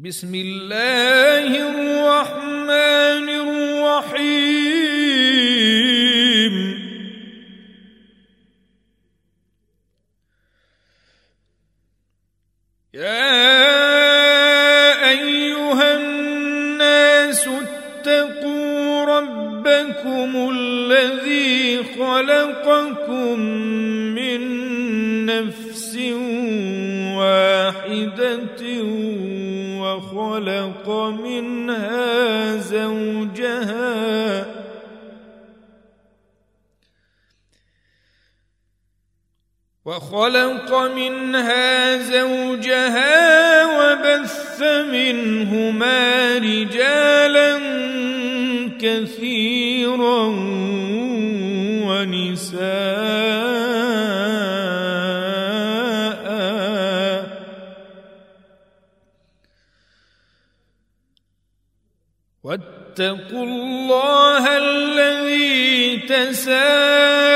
بسم الله الرحمن خلق منها زوجها وبث منهما رجالا كثيرا ونساء. واتقوا الله الذي تساءل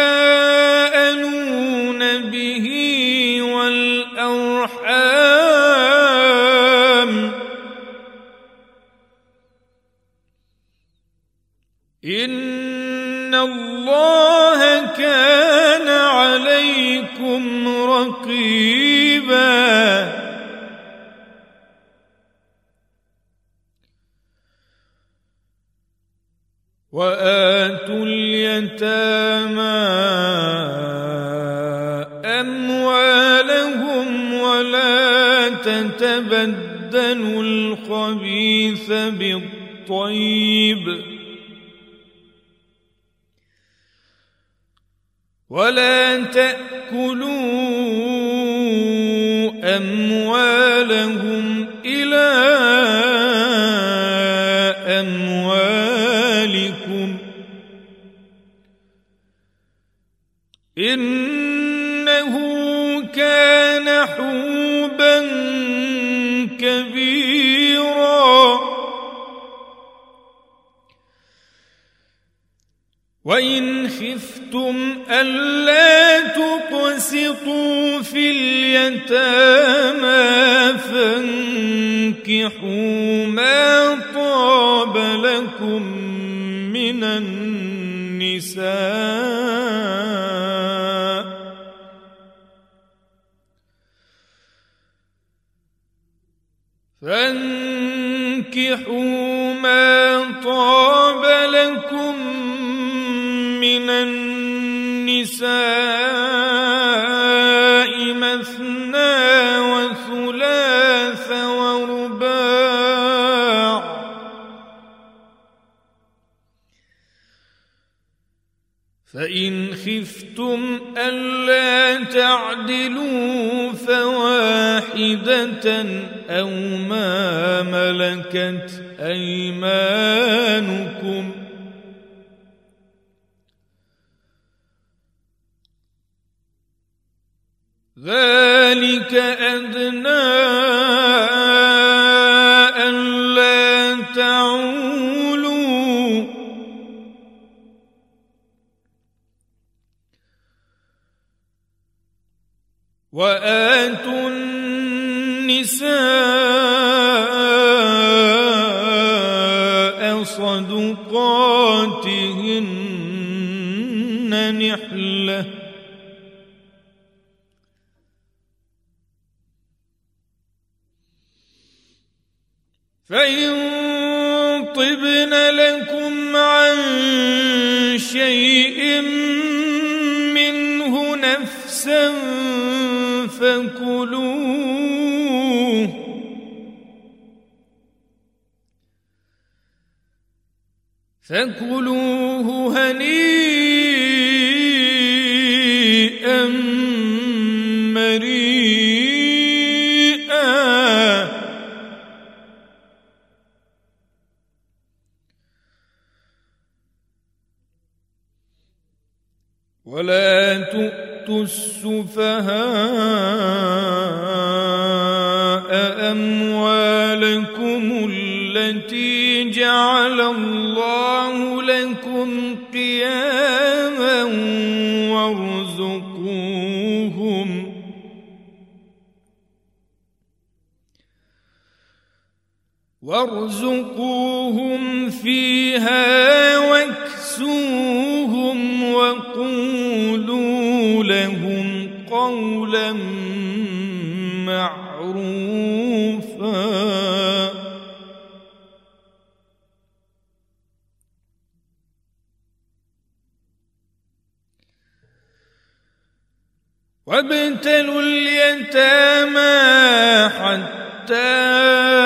ولا تؤتوا السفهاء أموالكم التي جعل الله لكم قياما وارزقوهم فيها واكسوهم وقولوا لهم قولا معروفا. وابتلوا اليتامى حتى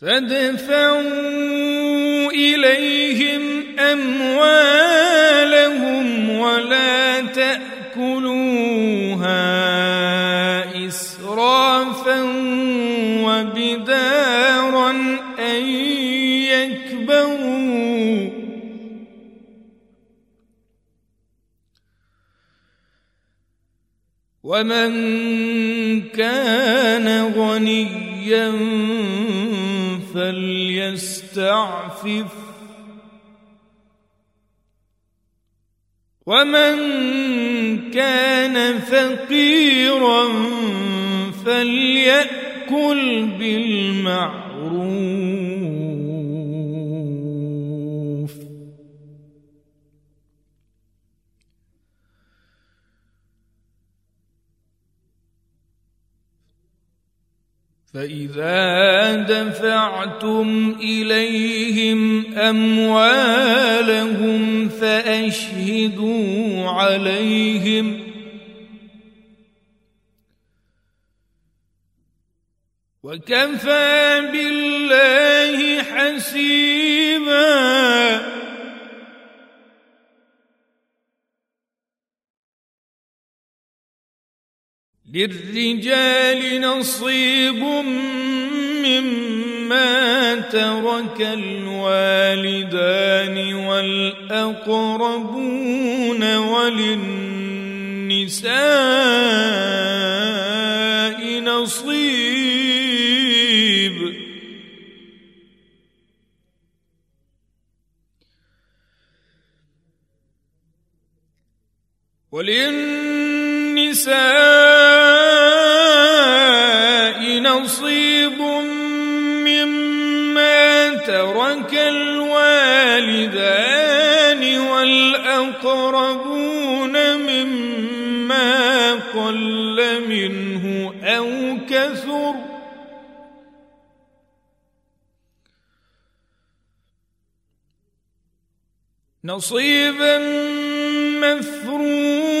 فادفعوا إليهم أموالهم ولا تأكلوها ومن كان غنيا فليستعفف. ومن كان فقيرا فليأكل بالمعروف. فإذا دفعتم إليهم أموالهم فأشهدوا عليهم. وكفى بالله حسيباً. للرجال نصيب مما ترك الوالدان والأقربون وللنساء نصيب. وللنساء نصيب مما ترك الوالدان والأقربون مما قل منه أو كثر نصيبا مفروضا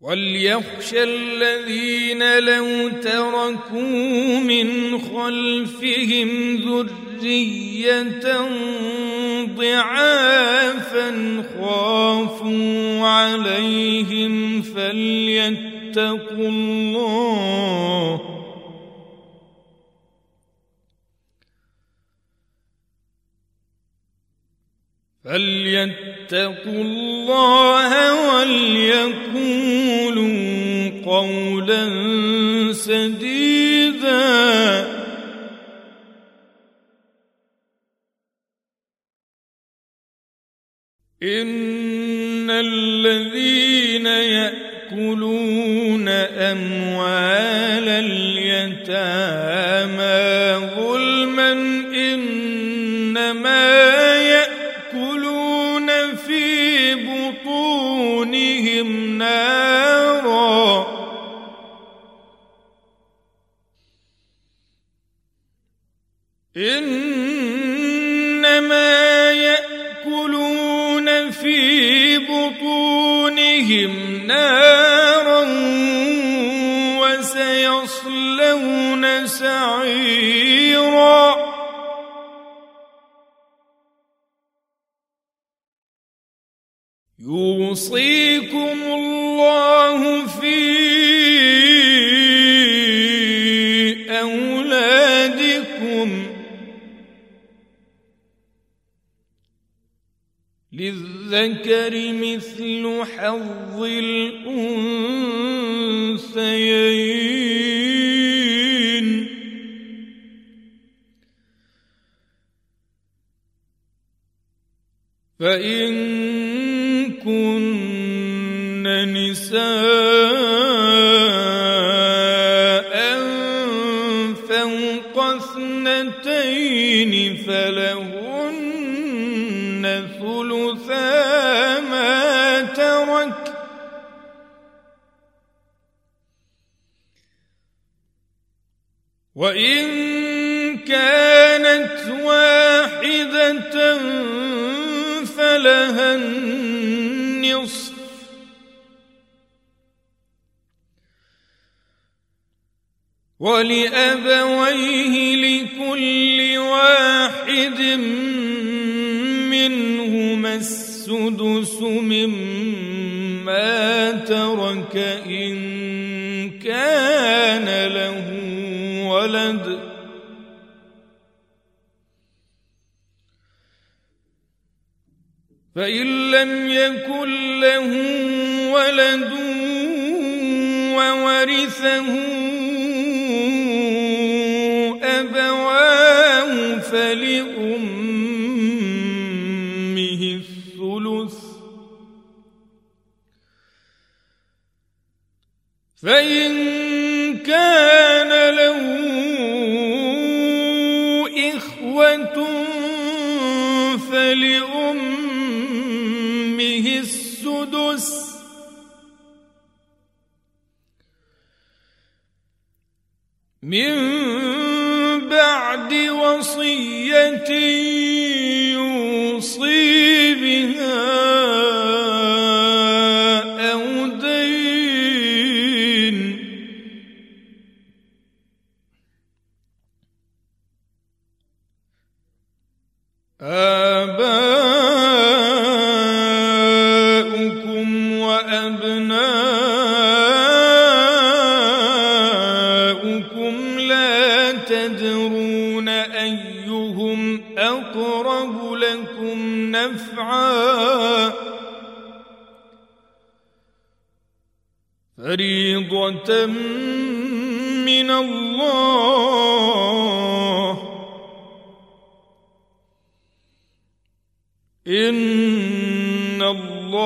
وليخشى الذين لو تركوا من خلفهم ذرية ضعافا خافوا عليهم فليتقوا الله فليتقوا الله وليقولوا قولا سديدا ان الذين ياكلون اموال اليتامى نارا وسيصلون سعيرا. يوصيكم الله في أولادكم للذكر مثل حظ فإن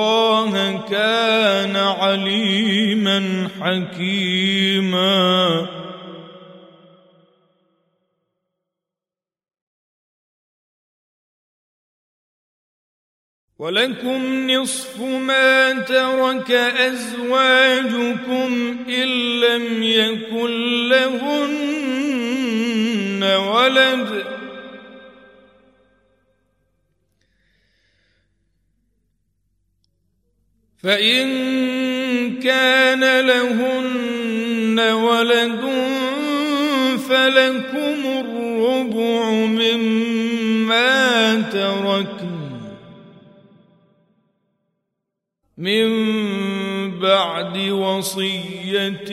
الله كان عليما حكيما. ولكم نصف ما ترك أزواجكم إن لم يكن لهن ولد. فإن كان لهن ولد فلكم الربع مما تركن من بعد وصية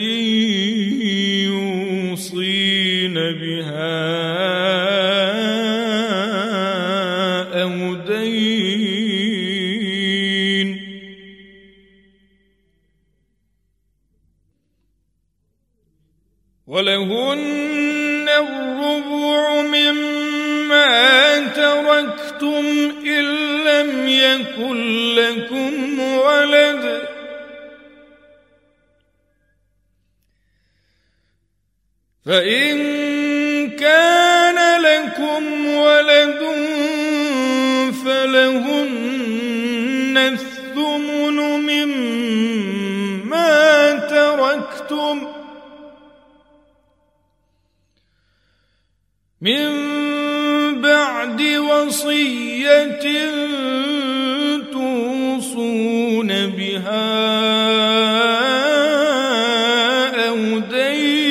يوصين بها ولهن الربع مما تركتم إن لم يكن لكم ولد. فإن كان لكم ولد فلهن الثمن من وصية توصون بها أو دين.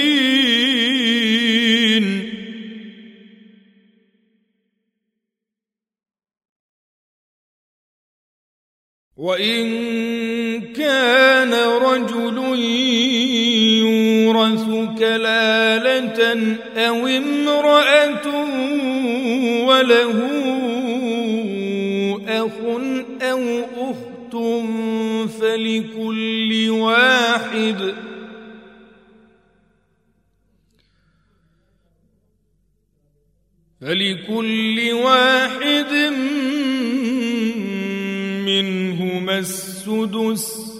وإن كان رجل يورث كلالة أو امرأة وله أخ أو أخت فلكل واحد. فلكل واحد منهما السدس.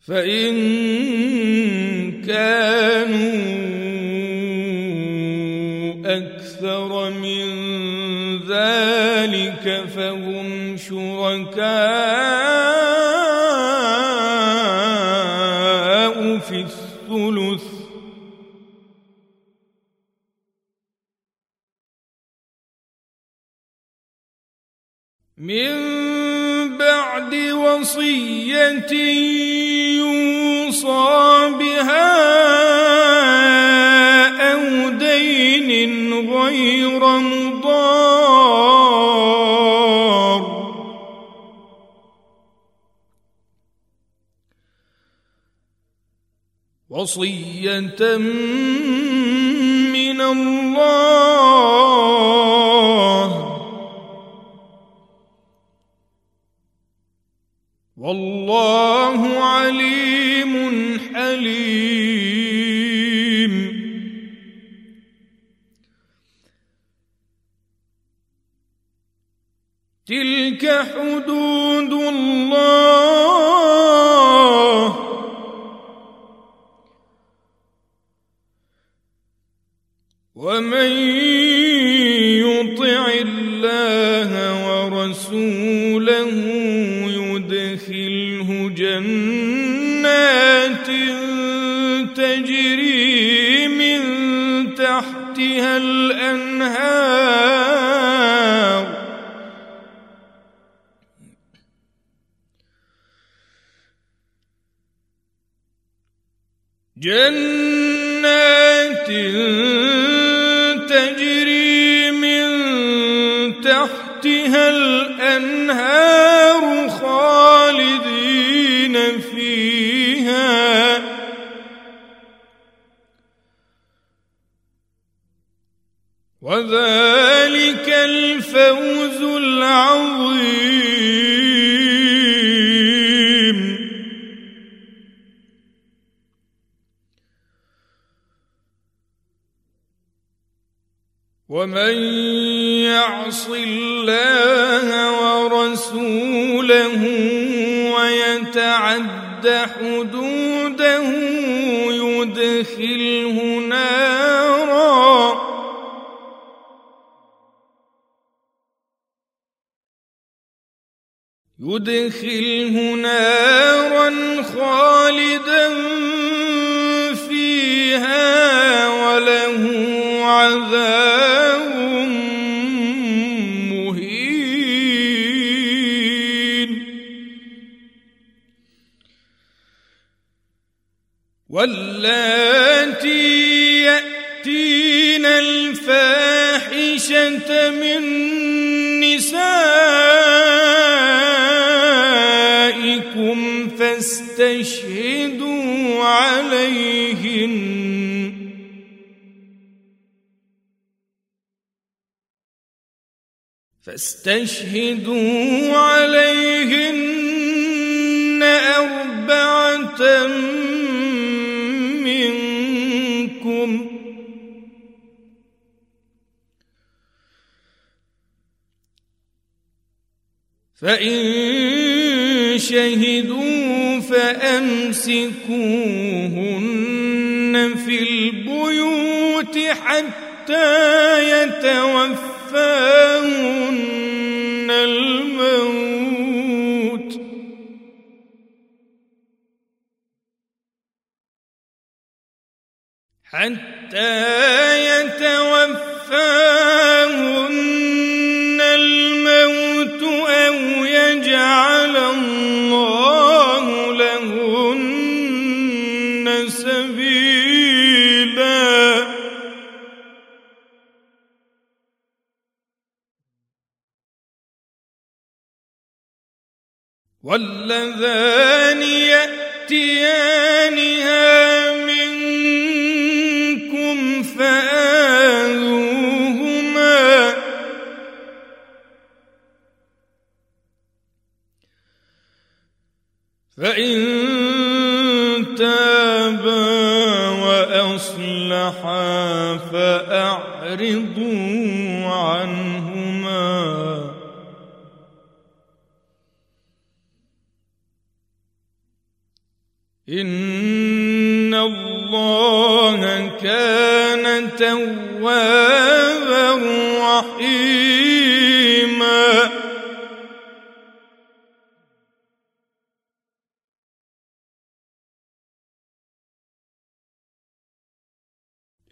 فإن كانوا أكثر من ذلك فهم شركاء في الثلث. من بعد وصية وصية من الله. والله تحتها الأنهار خالدين فيها. وذلك الفوز العظيم. ومن يعص الله ورسوله ويتعد حدوده يدخله نارا. يدخله نارا. فاستشهدوا عليهن. فاستشهدوا عليهن أربعة منكم. فإن شهدوا فأمسكوهن في البيوت حتى يتوفاهن الموت. حتى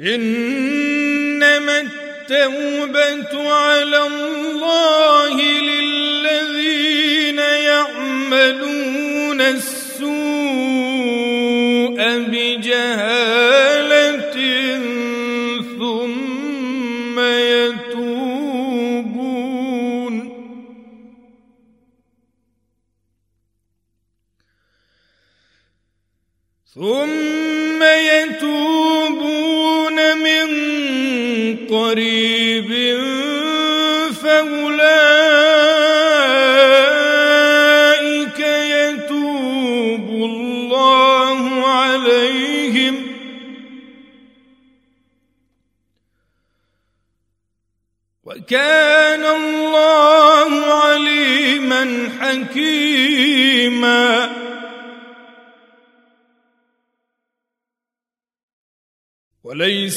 In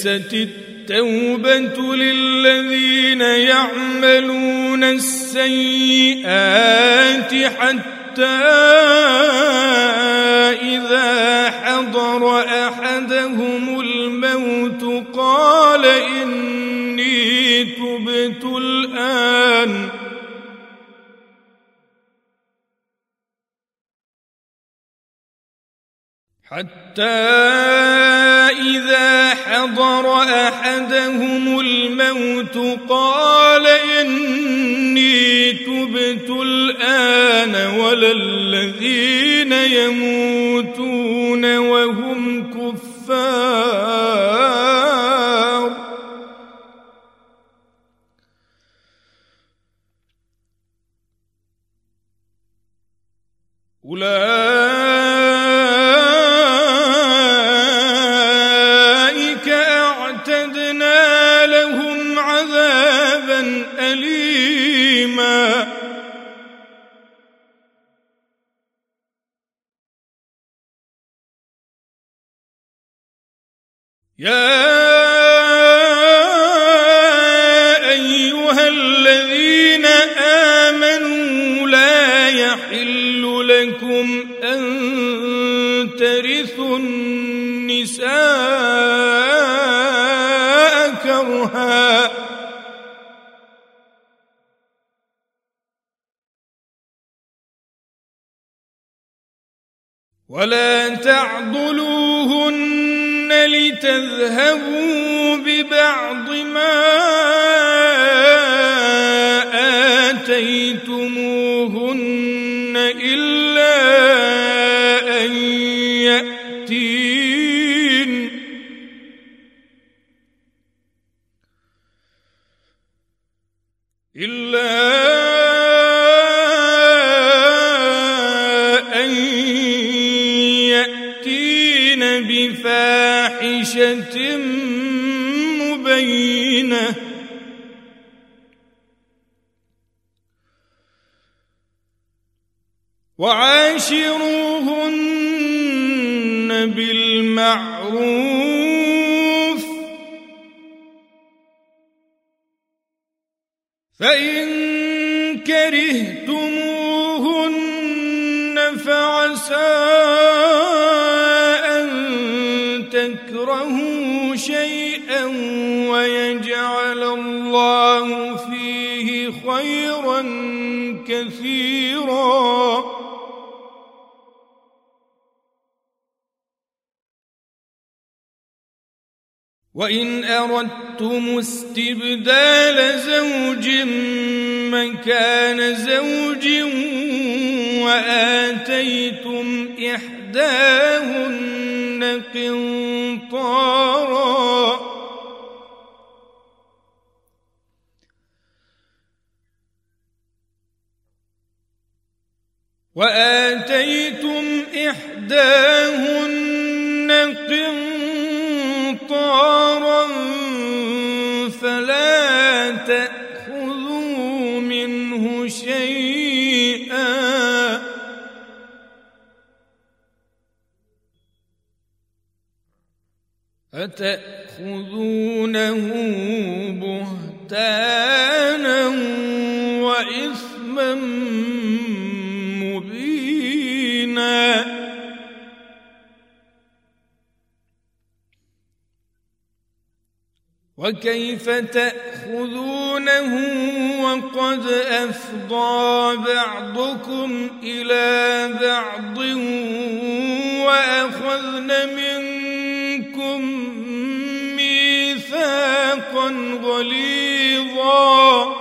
ليست التوبة للذين يعملون السيئات حتى إذا حضر أحدهم الموت قال إني تبت الآن. حتى إذا حضر أحدهم الموت قال إني تبت الآن ولا الذين يموتون وهم كفار. أولئك إلا وإن أردتم استبدال زوج مكان زوج وآتيتم إحداهن قنطارا. وآتيتم إحداهن قنطارا. فلا تأخذوا منه شيئا. أتأخذونه بهتانا وإثما وكيف تأخذونه وقد أفضى بعضكم إلى بعض وأخذن منكم ميثاقا غليظا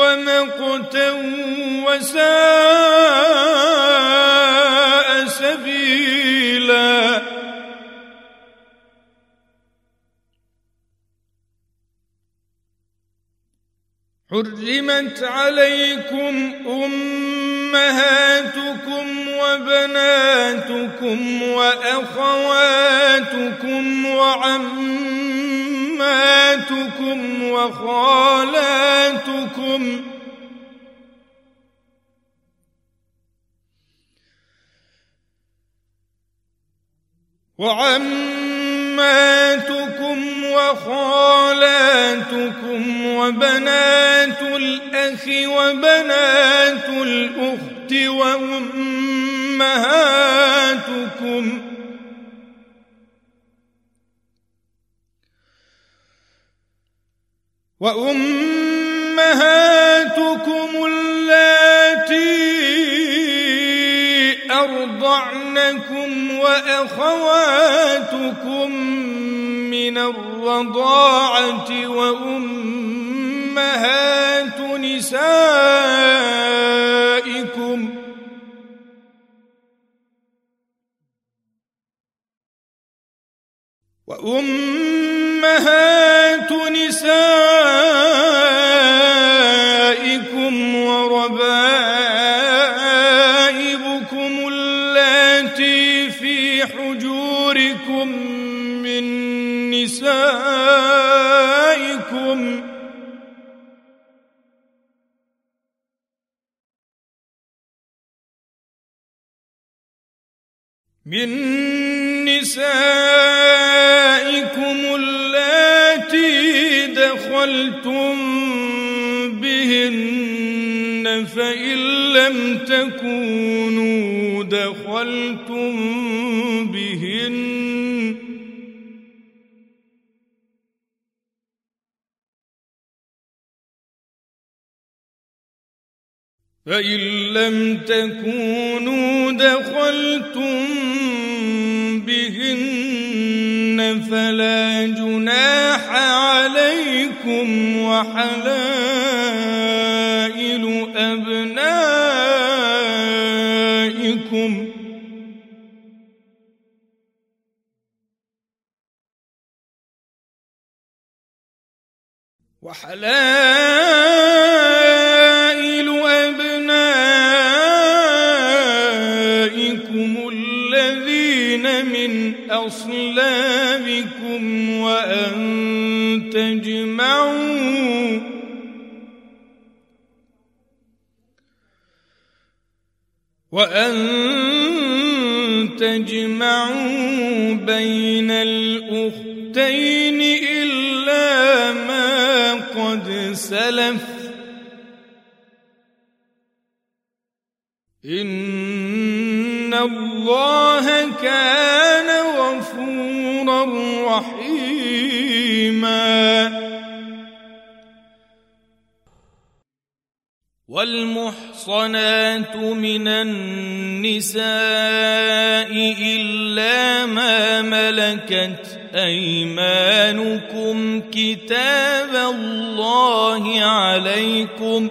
ومقتا وساء سبيلا. حرمت عليكم أمهاتكم وبناتكم وأخواتكم وعماتكم وخالاتكم. وعماتكم وخالاتكم وبنات الأخ وبنات الأخت وأمهاتكم. وأمهاتكم اللاتي أرضعنكم وأخواتكم من الرضاعة وأمهات نسائكم وأمهات نسائكم من نسائكم اللاتي دخلتم بهن فإن لم تكونوا دخلتم بهن فإن لم تكونوا دخلتم بهن فلا جناح عليكم وحلائل أبنائكم وحلائل أصلابكم وأن تجمعوا وأن تجمعوا بين الأختين إلا ما قد سلف إن الله كان رحيما. والمحصنات من النساء إلا ما ملكت أيمانكم كتاب الله عليكم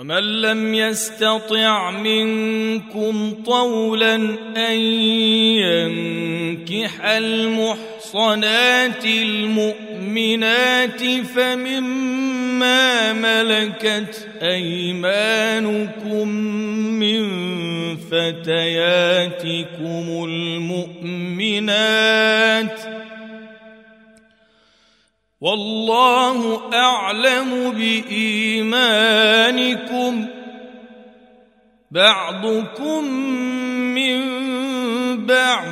ومن لم يستطع منكم طولا أن ينكح المحصنات المؤمنات فمما ملكت أيمانكم من فتياتكم المؤمنات والله أعلم بإيمانكم. بعضكم من بعض.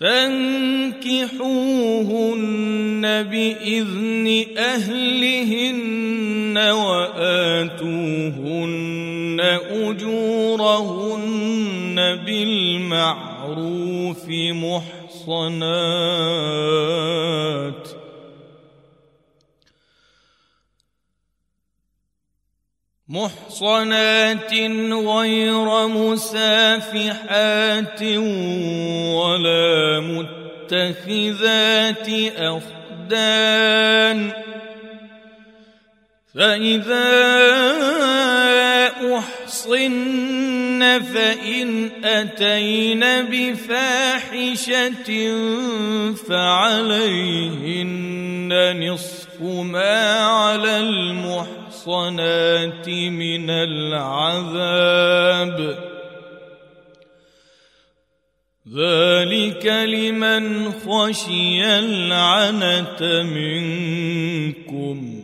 فانكحوهن بإذن أهلهن وآتوهن أجورهن بالمعروف محصنات محصنات غير مسافحات ولا متخذات أخدان. فإذا أحصن فإن أتين بفاحشة فعليهن نصف ما على المحصنات من العذاب. ذلك لمن خشي العنة منكم.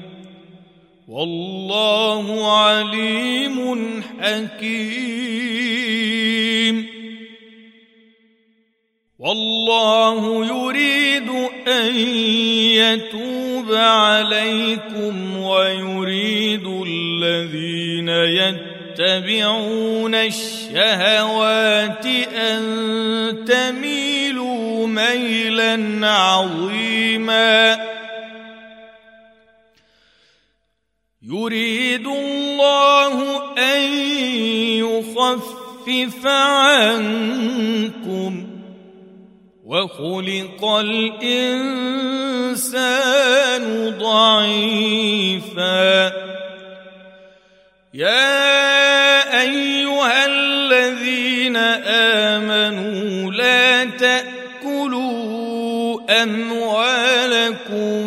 والله عليم حكيم. والله يريد أن يتوب عليكم ويريد الذين يتبعون الشهوات أن تميلوا ميلا عظيما. يريد الله أن يخفف عنكم وخلق الإنسان ضعيفا. يا أيها الذين آمنوا لا تأكلوا أموالكم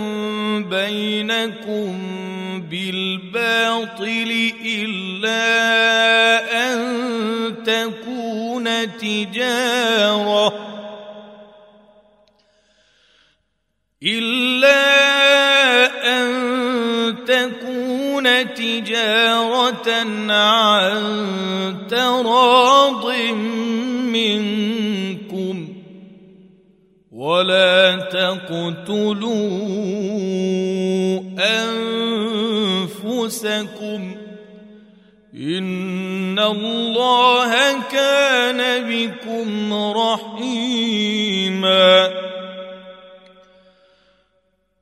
بينكم بالباطل إلا أن تكون تجارة. إلا أن تكون تجارة عن تراض منكم. ولا تقتلوا أنفسكم إن الله كان بكم رحيماً.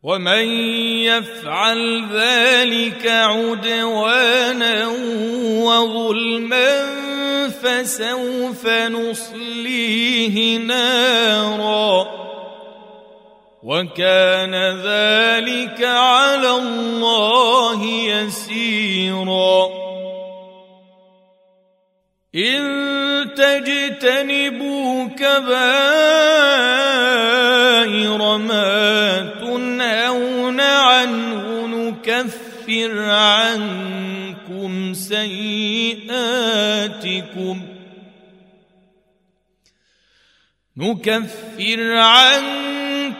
ومن يفعل ذلك عدوانا وظلما فسوف نصليه نارا. وكان ذلك على الله يسيرا. إن تجتنبوا كبائر ما تنهون عنه نكفر عنكم سيئاتكم نكفر عنكم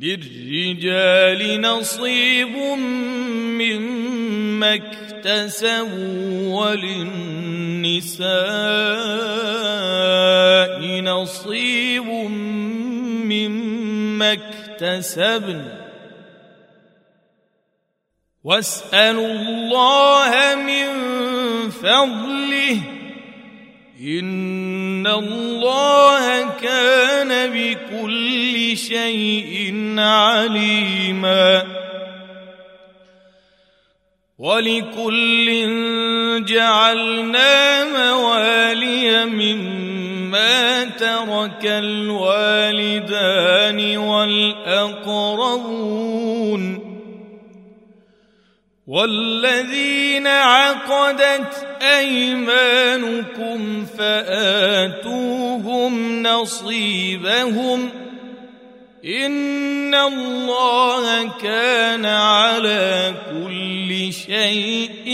للرجال نصيب مما اكتسبوا وللنساء نصيب مما اكتسبن. واسألوا الله من فضله ان الله كان بكل شيء عليما ولكل جعلنا موالي مما ترك الوالدان والاقربون والذين عقدت أيمانكم فآتوهم نصيبهم إن الله كان على كل شيء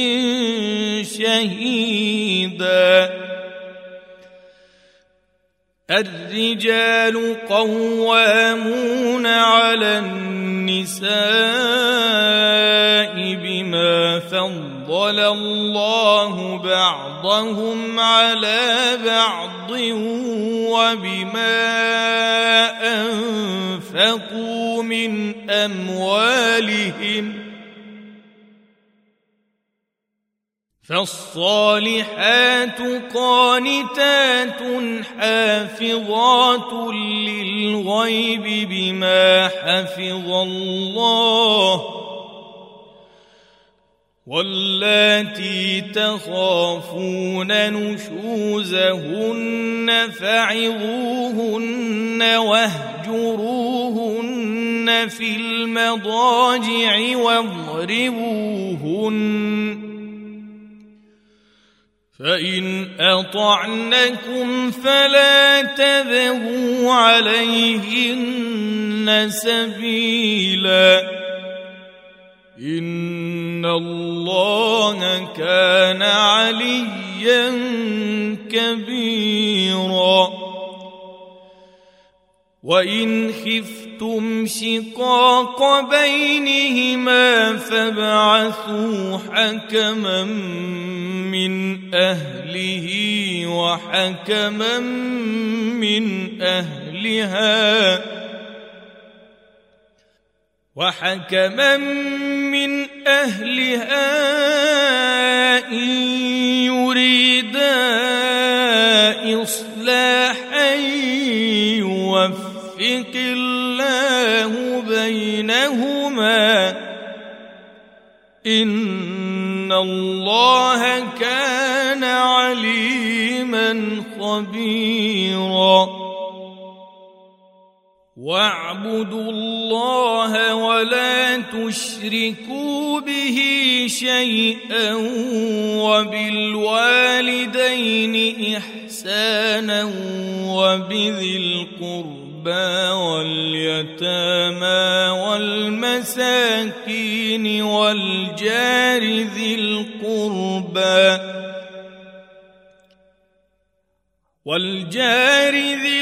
شهيدا. الرجال قوامون على النساء بما فضل الله بعضهم على بعض وبما انفقوا من اموالهم فالصالحات قانتات حافظات للغيب بما حفظ الله واللاتي تخافون نشوزهن فعظوهن واهجروهن في المضاجع واضربوهن فإن أطعنكم فلا تذهوا عليهن سبيلا إن الله كان عليا كبيرا. وإن خفتم شقاق بينهما فابعثوا حكما من أهله وحكما من أهلها وحكما من أهلها إن يريدا إصلاحا يوفق الله بينهما إن الله كان عليما خبيرا واعبدوا الله ولا تشركوا به شيئا وبالوالدين إحسانا وبذي القربى واليتامى والمساكين والجار ذي القربى والجار ذي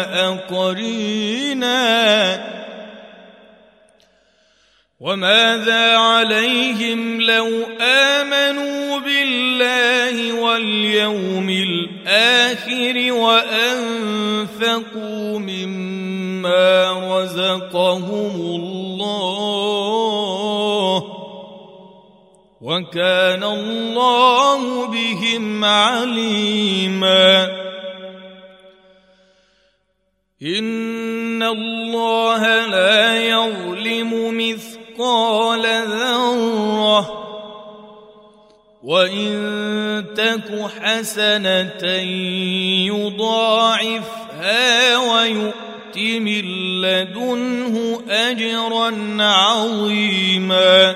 قرينا وماذا عليهم لو آمنوا بالله واليوم الآخر وأنفقوا مما رزقهم الله وكان الله بهم عليما ان الله لا يظلم مثقال ذره وان تك حسنه يضاعفها ويؤت من لدنه اجرا عظيما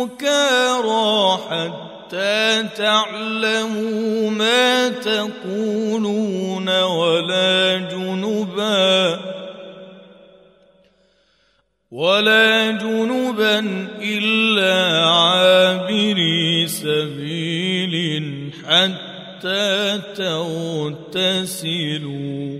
سكارى حتى تعلموا ما تقولون ولا جنبا ولا جنبا إلا عابري سبيل حتى تغتسلوا.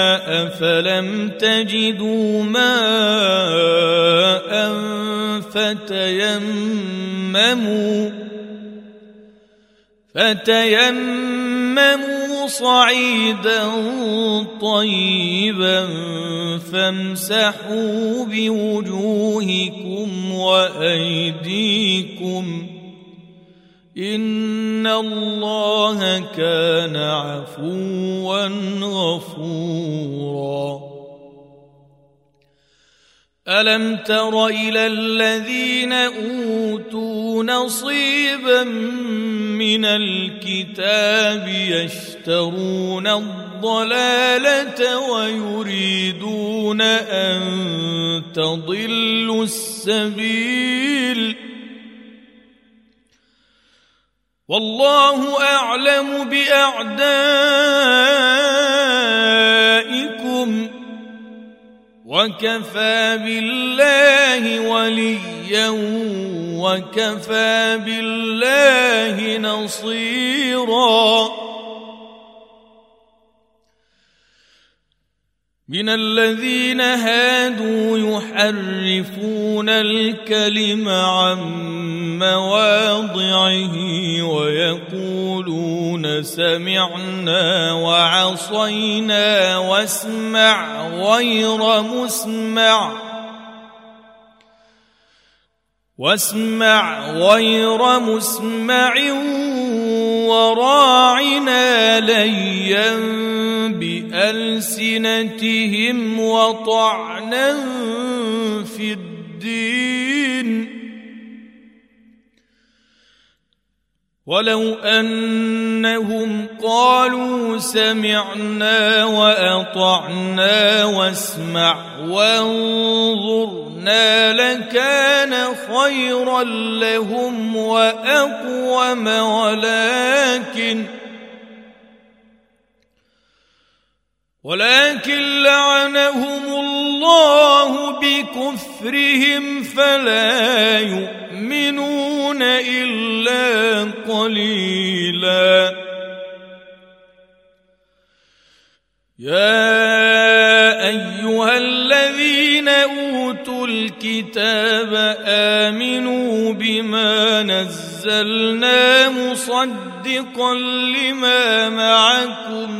فلم تجدوا ماء فتيمموا فتيمموا صعيدا طيبا فامسحوا بوجوهكم وأيديكم ان الله كان عفوا غفورا. الم تر إلى الذين اوتوا نصيبا من الكتاب يشترون الضلاله ويريدون ان تضلوا السبيل والله أعلم بأعدائكم وكفى بالله وليا وكفى بالله نصيرا من الذين هادوا يحرفون الكلم عن مواضعه ويقولون سمعنا وعصينا واسمع غير مسمع واسمع غير مسمع وراعنا ليا بألسنتهم وطعنا في الدين. ولو أنهم قالوا سمعنا وأطعنا واسمع وانظرنا لكان خيرا لهم وأقوم ولكن ولكن لعنهم الله بكفرهم فلا يؤمنون إلا قليلا. يا أيها الذين أوتوا الكتاب آمنوا بما نزلنا مصدقا لما معكم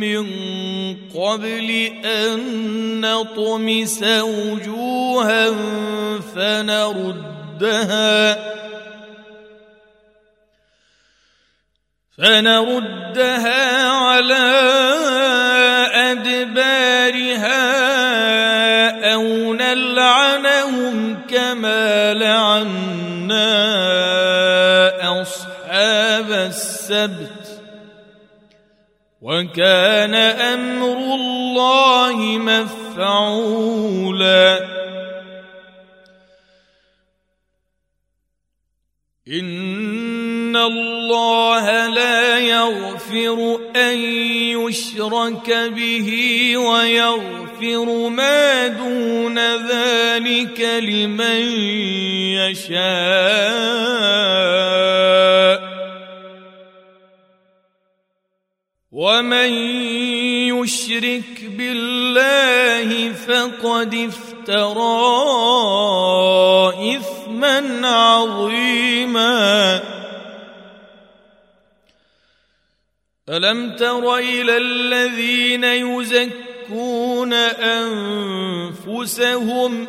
من قبل أن نطمس وجوها فنردها فنردها على وكان أمر الله مفعولا. إن الله لا يغفر أن يشرك به ويغفر ما دون ذلك لمن يشاء. ومن يشرك بالله فقد افترى اثما عظيما الم تر إلى الذين يزكون انفسهم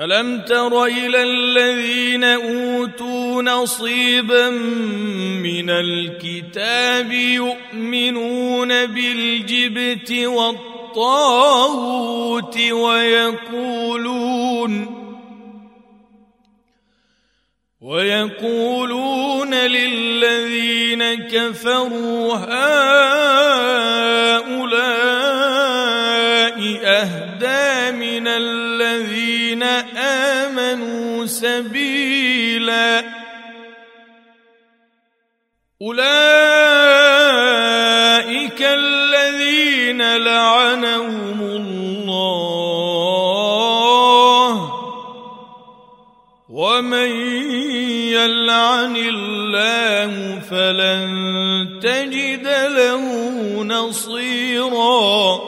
ألم تر إلى الذين أوتوا نصيبا من الكتاب يؤمنون بالجبت والطاغوت ويقولون ويقولون للذين كفروا هؤلاء سبيلا. أولئك الذين لعنهم الله. ومن يلعن الله فلن تجد له نصيرا.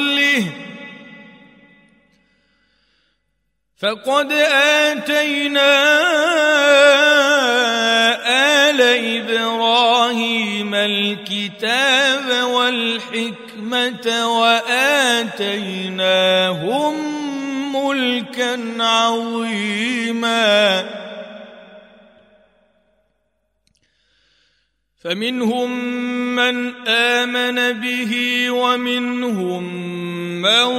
فقد آتينا آل إبراهيم الكتاب والحكمة وآتيناهم ملكا عظيما. فمنهم من آمن به ومنهم من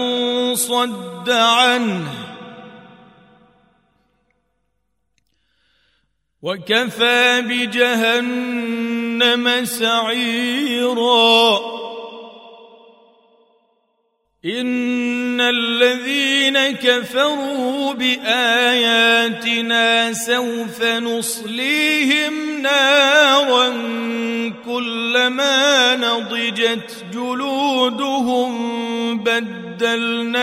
صد عنه. وكفى بجهنم سعيرا. إن الذين كفروا بآياتنا سوف نصليهم نارا كلما نضجت جلودهم بدلناهم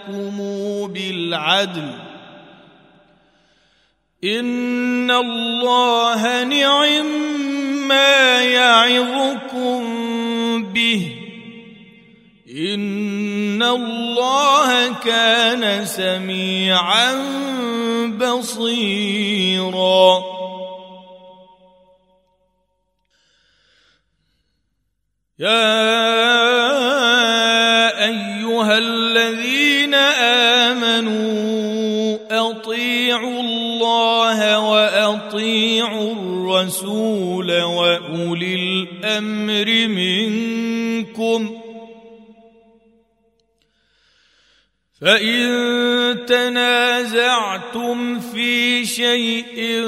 فاحكموا بالعدل. إن الله نعم ما يعظكم به. إن الله كان سميعا بصيرا. يا الرسول وأولي الأمر منكم. فإن تنازعتم في شيء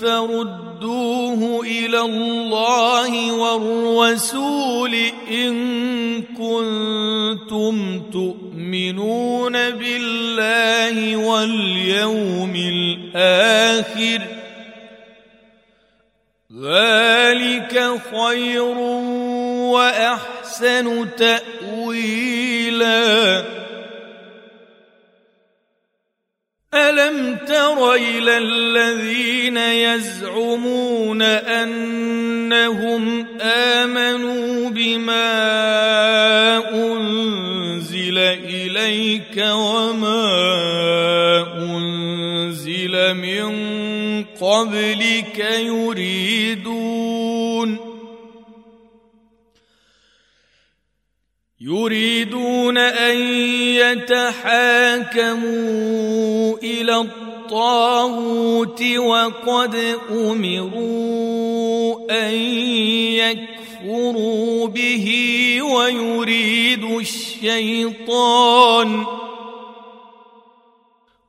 فردوه إلى الله والرسول إن كنتم تؤمنون بالله واليوم الآخر. ذلك خير وأحسن تأويلا. ألم تر إلى الذين يزعمون أنهم آمنوا بما أنزل إليك وما قبلك يريدون. يريدون أن يتحاكموا إلى الطاغوت وقد أمروا أن يكفروا به ويريد الشيطان.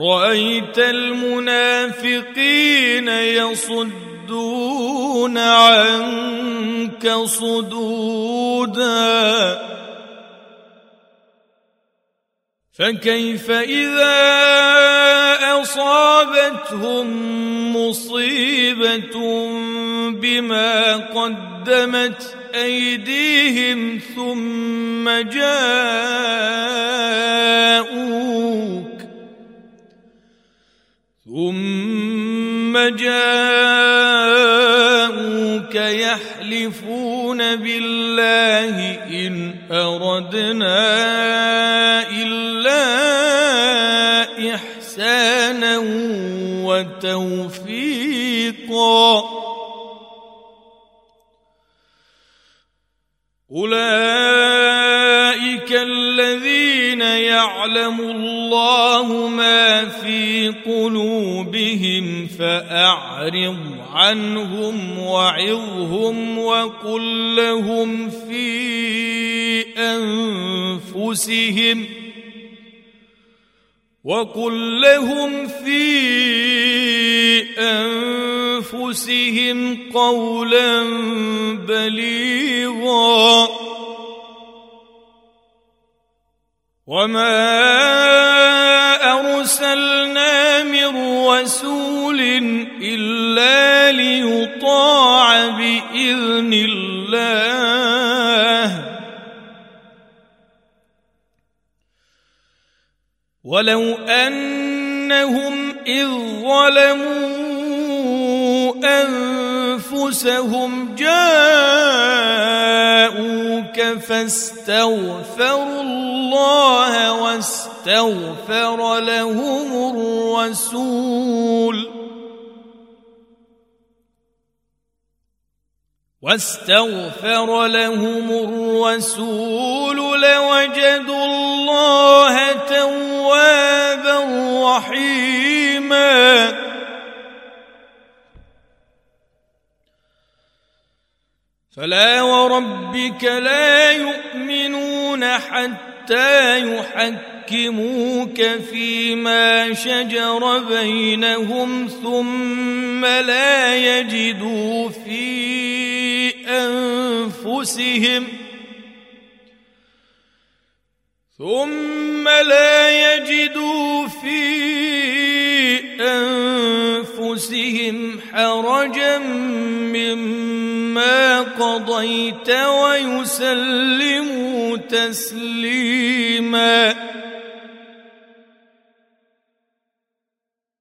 رأيت المنافقين يصدون عنك صدودا. فكيف إذا أصابتهم مصيبة بما قدمت أيديهم ثم جاءوك ثم جاءوك يحلفون بالله إن أردنا إحسانا وتوفيقا. أولئك الذين يعلم الله ما قلوبهم فأعرض عنهم وعظهم وقل لهم في أنفسهم ۖ وقل لهم في أنفسهم قولا بليغا وما رسول إلا ليطاع بإذن الله. ولو أنهم إذ ظلموا أنفسهم جاءوك فاستغفروا الله واستغفر لهم الرسول واستغفر لهم الرسول لوجدوا الله توابا رحيما. فلا وربك لا يؤمنون حتى يحكموك فيما شجر بينهم ثم لا يجدوا فيه أنفسهم ثم لا يجدوا في أنفسهم حرجا مما قضيت ويسلموا تسليما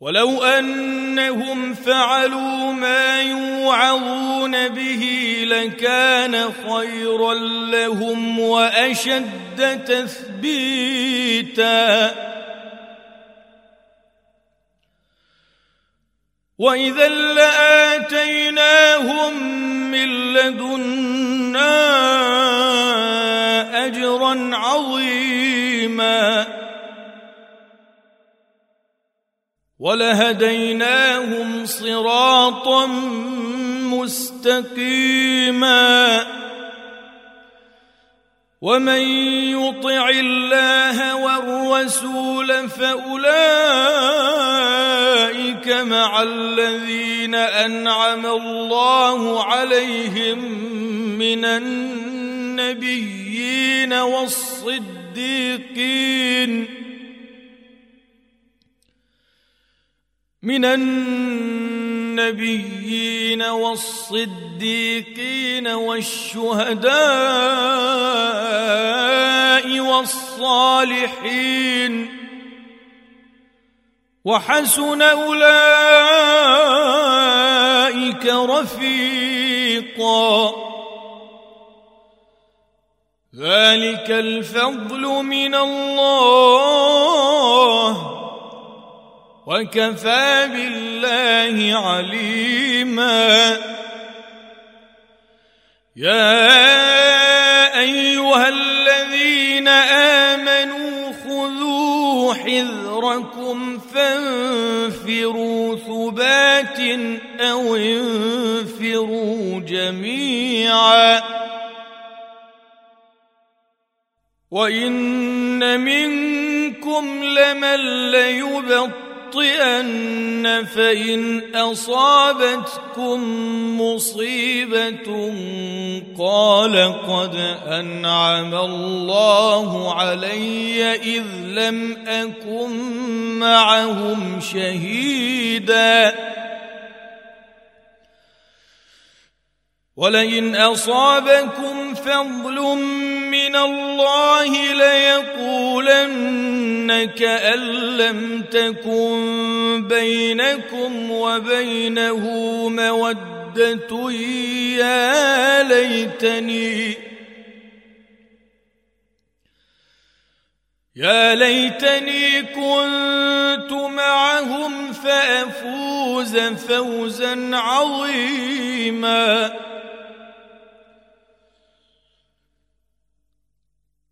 ولو أنهم فعلوا ما يوعظون به لكان خيرا لهم وأشد تثبيتا. وإذا لآتيناهم من لدنا أجرا عظيما. ولهديناهم صراطا مستقيما. ومن يطع الله والرسول الرسول فأولئك مع الذين أنعم الله عليهم من النبيين والصديقين. من النبيين والصديقين والشهداء والصالحين وحسن أولئك رفيقا. ذلك الفضل من الله. وكفى بالله عليما. يا أيها الذين آمنوا خذوا حذركم فانفروا ثبات أو انفروا جميعا. وإن منكم لمن ليبطل لأخطئن فإن أصابتكم مصيبة قال قد أنعم الله علي إذ لم أكن معهم شهيدا. ولئن أصابكم فضل من الله ليقولن كأن لم تكن بينكم وبينه مودة يا ليتني يا ليتني كنت معهم فأفوز فوزا عظيما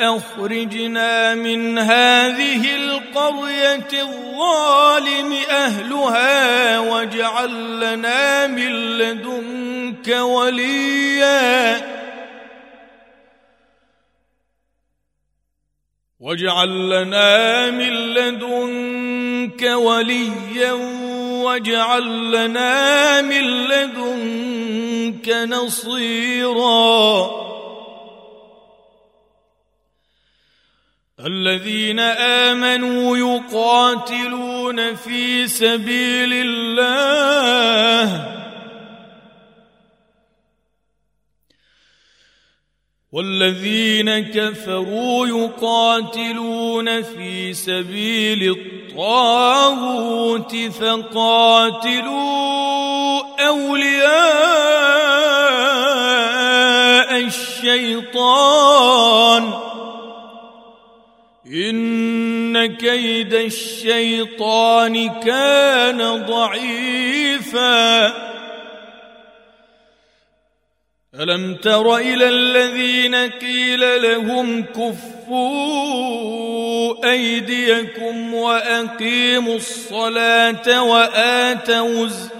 أخرجنا من هذه القرية الظالم أهلها واجعل لنا من لدنك وليا. واجعل لنا من لدنك وليا واجعل لنا من لدنك نصيراً. الذين آمنوا يقاتلون في سبيل الله. والذين كفروا يقاتلون في سبيل الطاغوت فقاتلوا أولياء الشيطان. إن كيد الشيطان كان ضعيفا. ألم تر إلى الذين قيل لهم كفوا أيديكم وأقيموا الصلاة وآتوا الزكاة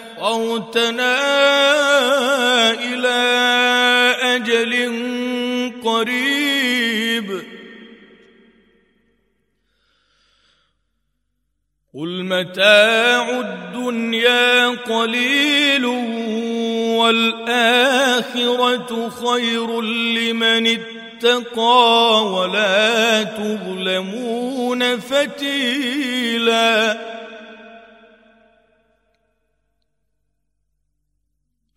اخرتنا إلى أجل قريب. قل متاع الدنيا قليل والآخرة خير لمن اتقى ولا تظلمون فتيلا.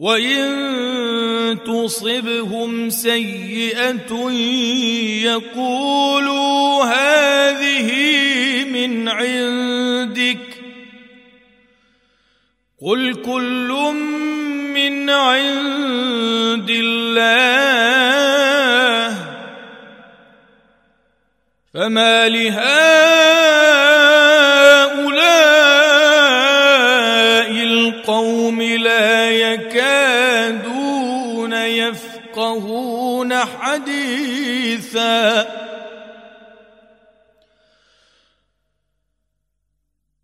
وان تصبهم سيئه يقولوا هذه من عندك قل كل من عند الله فما لهؤلاء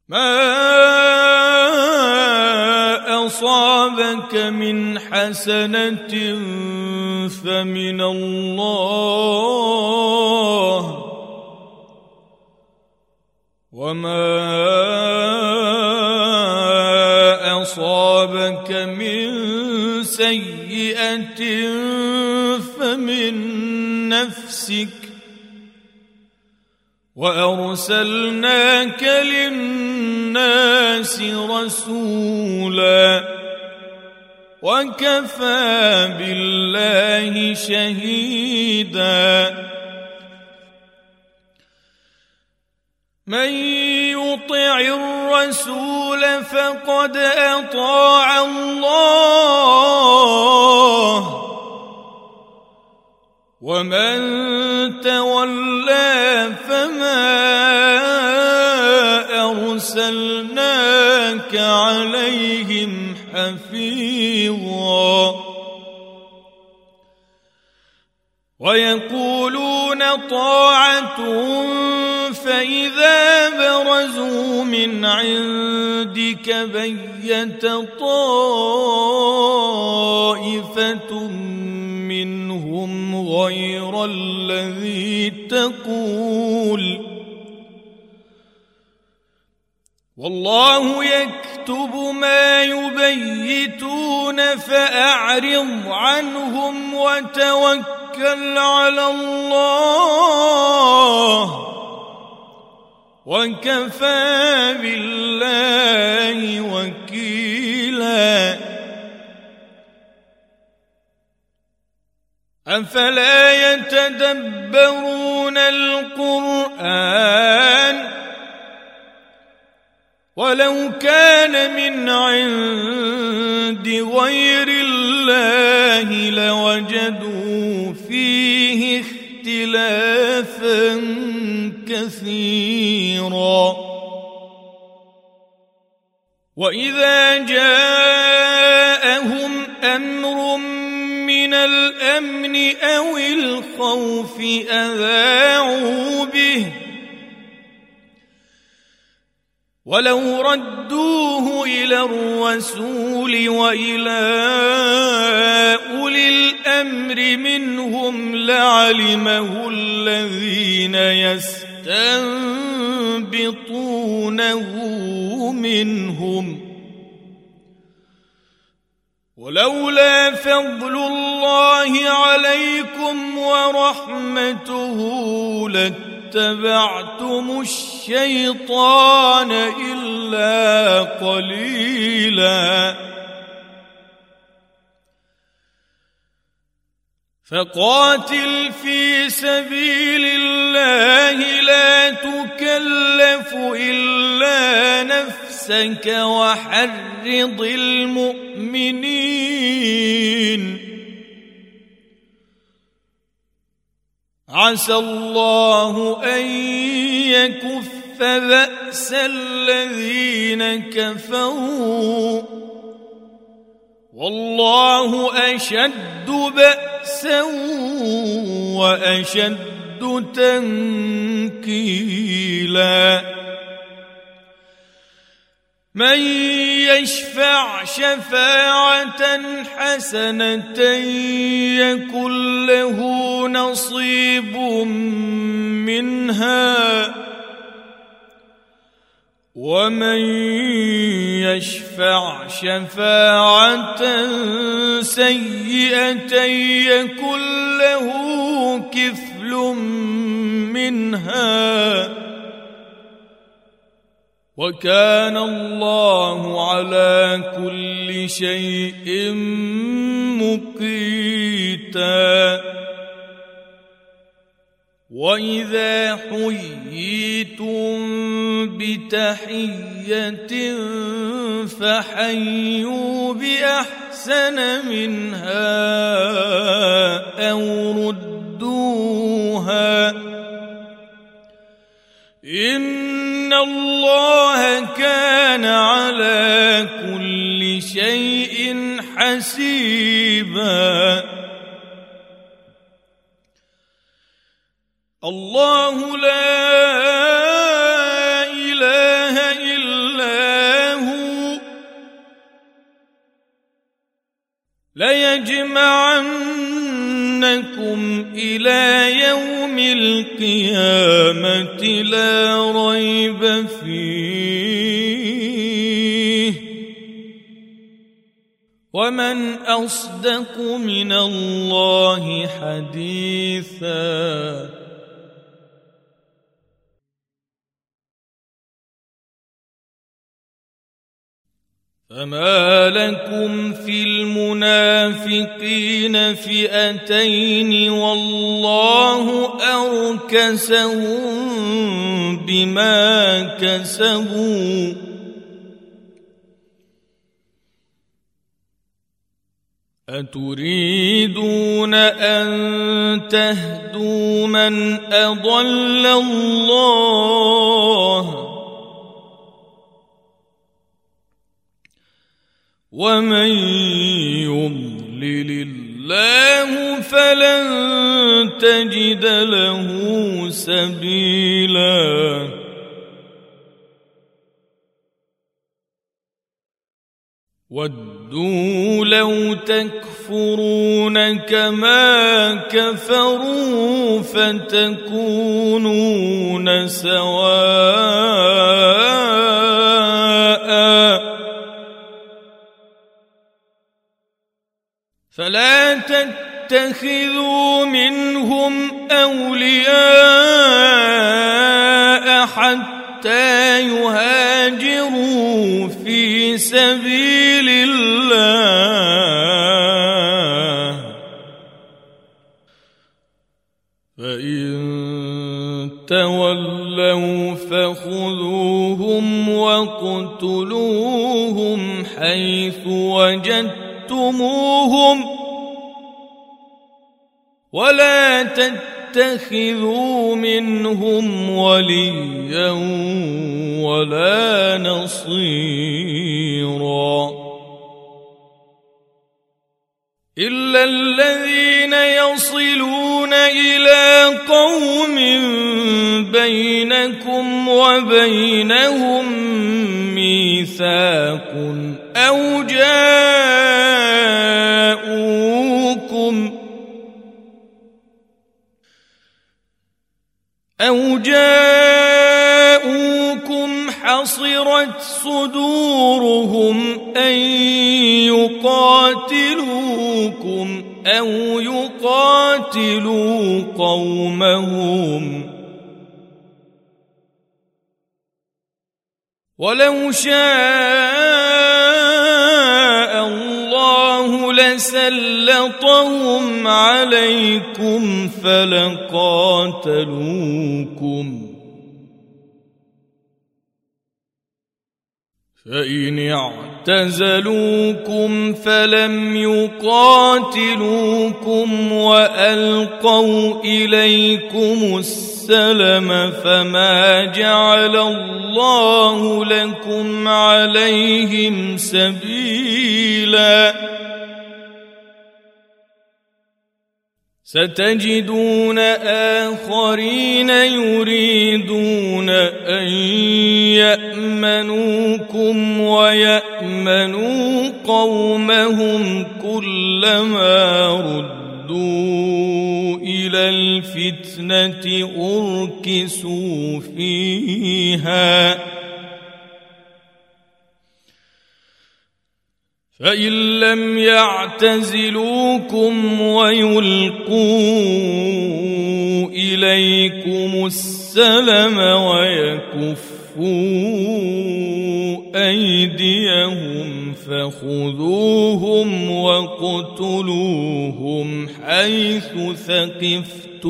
ما أصابك من حسنة فمن الله وما أصابك من سيئة نفسك وأرسلناك للناس رسولاً وكفى بالله شهيدا من يطع الرسول فقد أطاع الله ومن تولى فما أرسلناك عليهم حفيظا. ويقولون طاعة فإذا برزوا من عندك بيت طائفة منهم غير الذي تقول والله يكتب ما يبيتون فأعرض عنهم وتوكل على الله وكفى بالله وكيلا أفلا يتدبرون القرآن ولو كان من عند غير الله لوجدوا فيه اختلافا كثيرا. وإذا جاءهم الأمن أو الخوف أذاعوا به. ولو ردوه إلى الرسول وإلى أولي الأمر منهم لعلمه الذين يستنبطونه منهم. ولولا فضل الله عليكم ورحمته لت اتبعتم الشيطان إلا قليلا. فقاتل في سبيل الله لا تكلف إلا نفسك. وحرض المؤمنين. عسى الله أن يكف بأس الذين كفروا. والله أشد بأسا وأشد تنكيلا. من يشفع شفاعة حسنة يكن له نصيب منها. ومن يشفع شفاعة سيئة يكن له كفل منها. وكان الله على كل شيء مقيتا. وإذا حييتم بتحية فحيوا بأحسن منها أو ردوها ليجمعنكم إلى يوم القيامة لا ريب فيه. ومن أصدق من الله حديثا. فما لكم في المنافقين فئتين والله اركسهم بما كسبوا اتريدون ان تهدوا من اضل الله ومن يضلل الله فلن تجد له سبيلا ودوا لو تكفرون كما كفروا فتكونون سواء فلا تتخذوا منهم أولياء حتى يهاجروا في سبيل الله. فإن تولوا فخذوهم واقتلوهم حيث وجدتموهم ولا تتخذوا منهم وليا ولا نصيرا إلا الذين يصلون إلى قوم بينكم وبينهم ميثاق أو جاءوكم أو جاءوكم حصرت صدورهم أن يقاتلوكم أو يقاتلوا قومهم ولو شاء الله لسلطهم عليكم فلقاتلوكم. فإن اعتزلوكم فلم يقاتلوكم وألقوا إليكم السلم فما جعل الله لكم عليهم سبيلاً. ستجدون آخرين يريدون أن يأمنوكم ويأمنوا قومهم كلما ردوا إلى الفتنة أركسوا فيها. فإن لم يعتزلوكم ويلقوا إليكم السلم ويكفوا أيديهم فخذوهم وقتلوهم حيث ثقفتموهم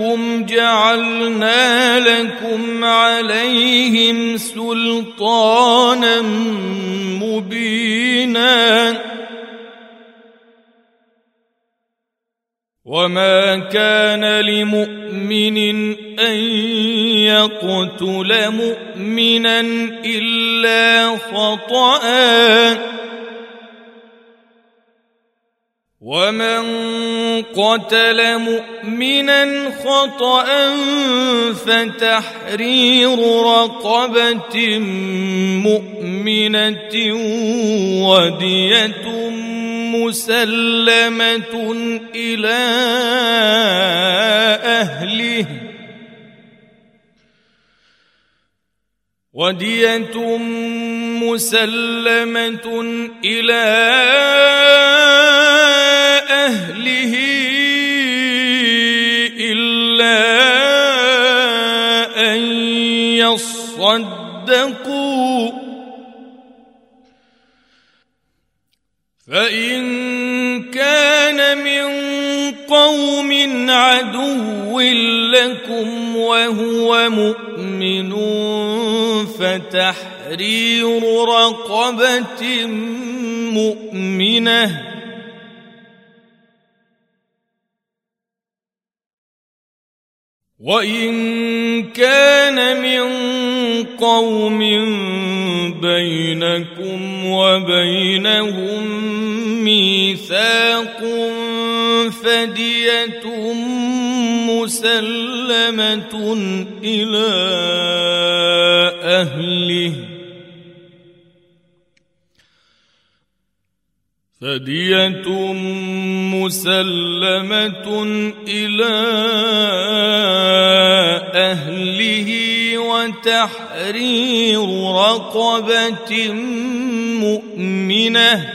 وأولئكم جعلنا لكم عليهم سلطانا مبينا. وما كان لمؤمن أن يقتل مؤمنا إلا خطأ. ومن قتل مؤمنا خطا فتحرير رقبه مؤمنه وديه مسلمه إلى اهله وديه مسلمه إلى أهله يصدقوا فإن كان من قوم عدو لكم وهو مؤمن فتحرير رقبة مؤمنة وان كان من قوم بينكم وبينهم ميثاق فديه مسلمه إلى اهله فدية مسلمة إلى أهله وتحرير رقبة مؤمنة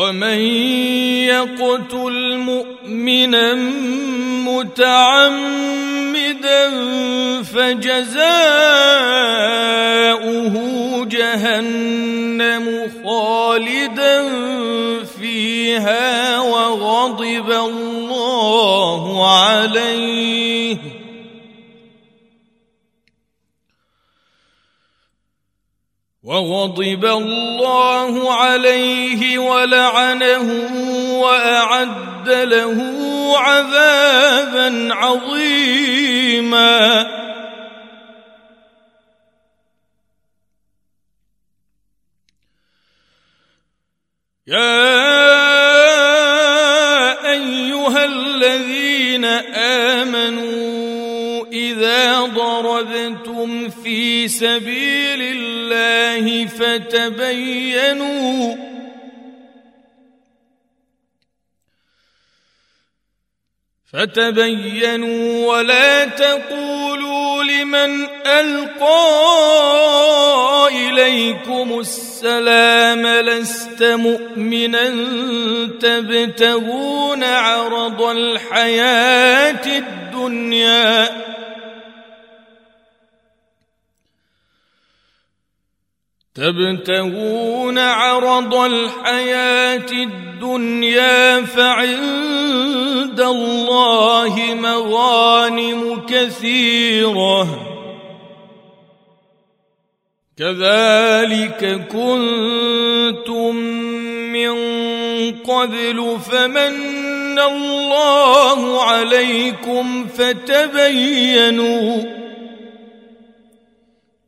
ومن يقتل مؤمنا متعمدا فجزاؤه جهنم خالدا فيها وغضب الله عليه وغضب الله عليه ولعنه وأعد له عذابا عظيما. يا أيها الذين آمنوا إذا ضربتم سبيل الله فتبينوا. فتبينوا ولا تقولوا لمن ألقى إليكم السلام لست مؤمنا تبتغون عرض الحياة الدنيا. تبتغون عرض الحياة الدنيا فعند الله مغانم كثيرة. كذلك كنتم من قبل فمن الله عليكم فتبينوا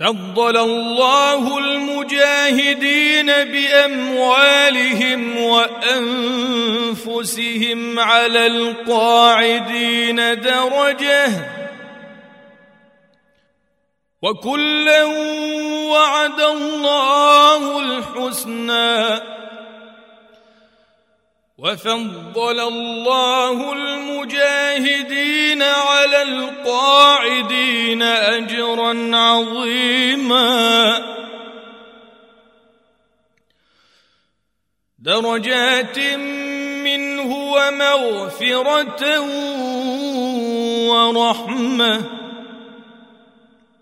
فضل الله المجاهدين باموالهم وانفسهم على القاعدين درجه وكلا وعد الله الحسنى وفضل الله المجاهدين على القاعدين أجرا عظيما. درجات منه ومغفرة ورحمة.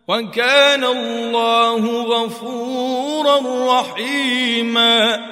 وكان الله غفورا رحيما.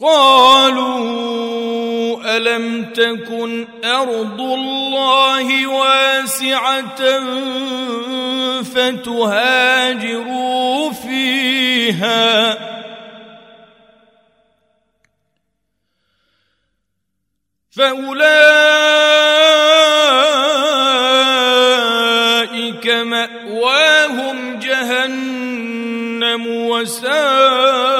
قالوا ألم تكن أرض الله واسعة فتهاجروا فيها؟ فأولئك مأواهم جهنم وساءت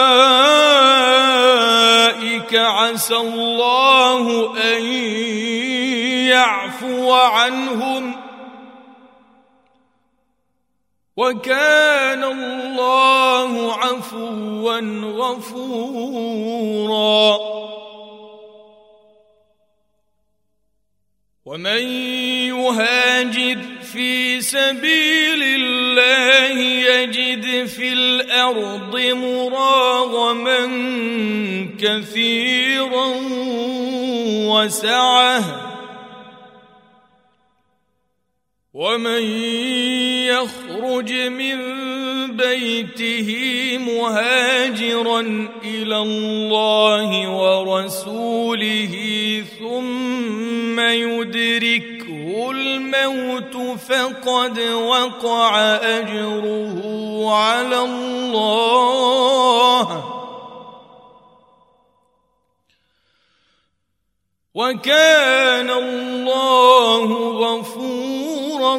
عسى الله أن يعفو عنهم. وكان الله عفوا غفورا. ومن يهاجر في سبيل الله يجد في الأرض مراغما كثيرا وسعة. ومن يخرج من بيته مهاجرا إلى الله ورسوله ثم يدركه الموت فقد وقع أجره على الله. وكان الله غفورا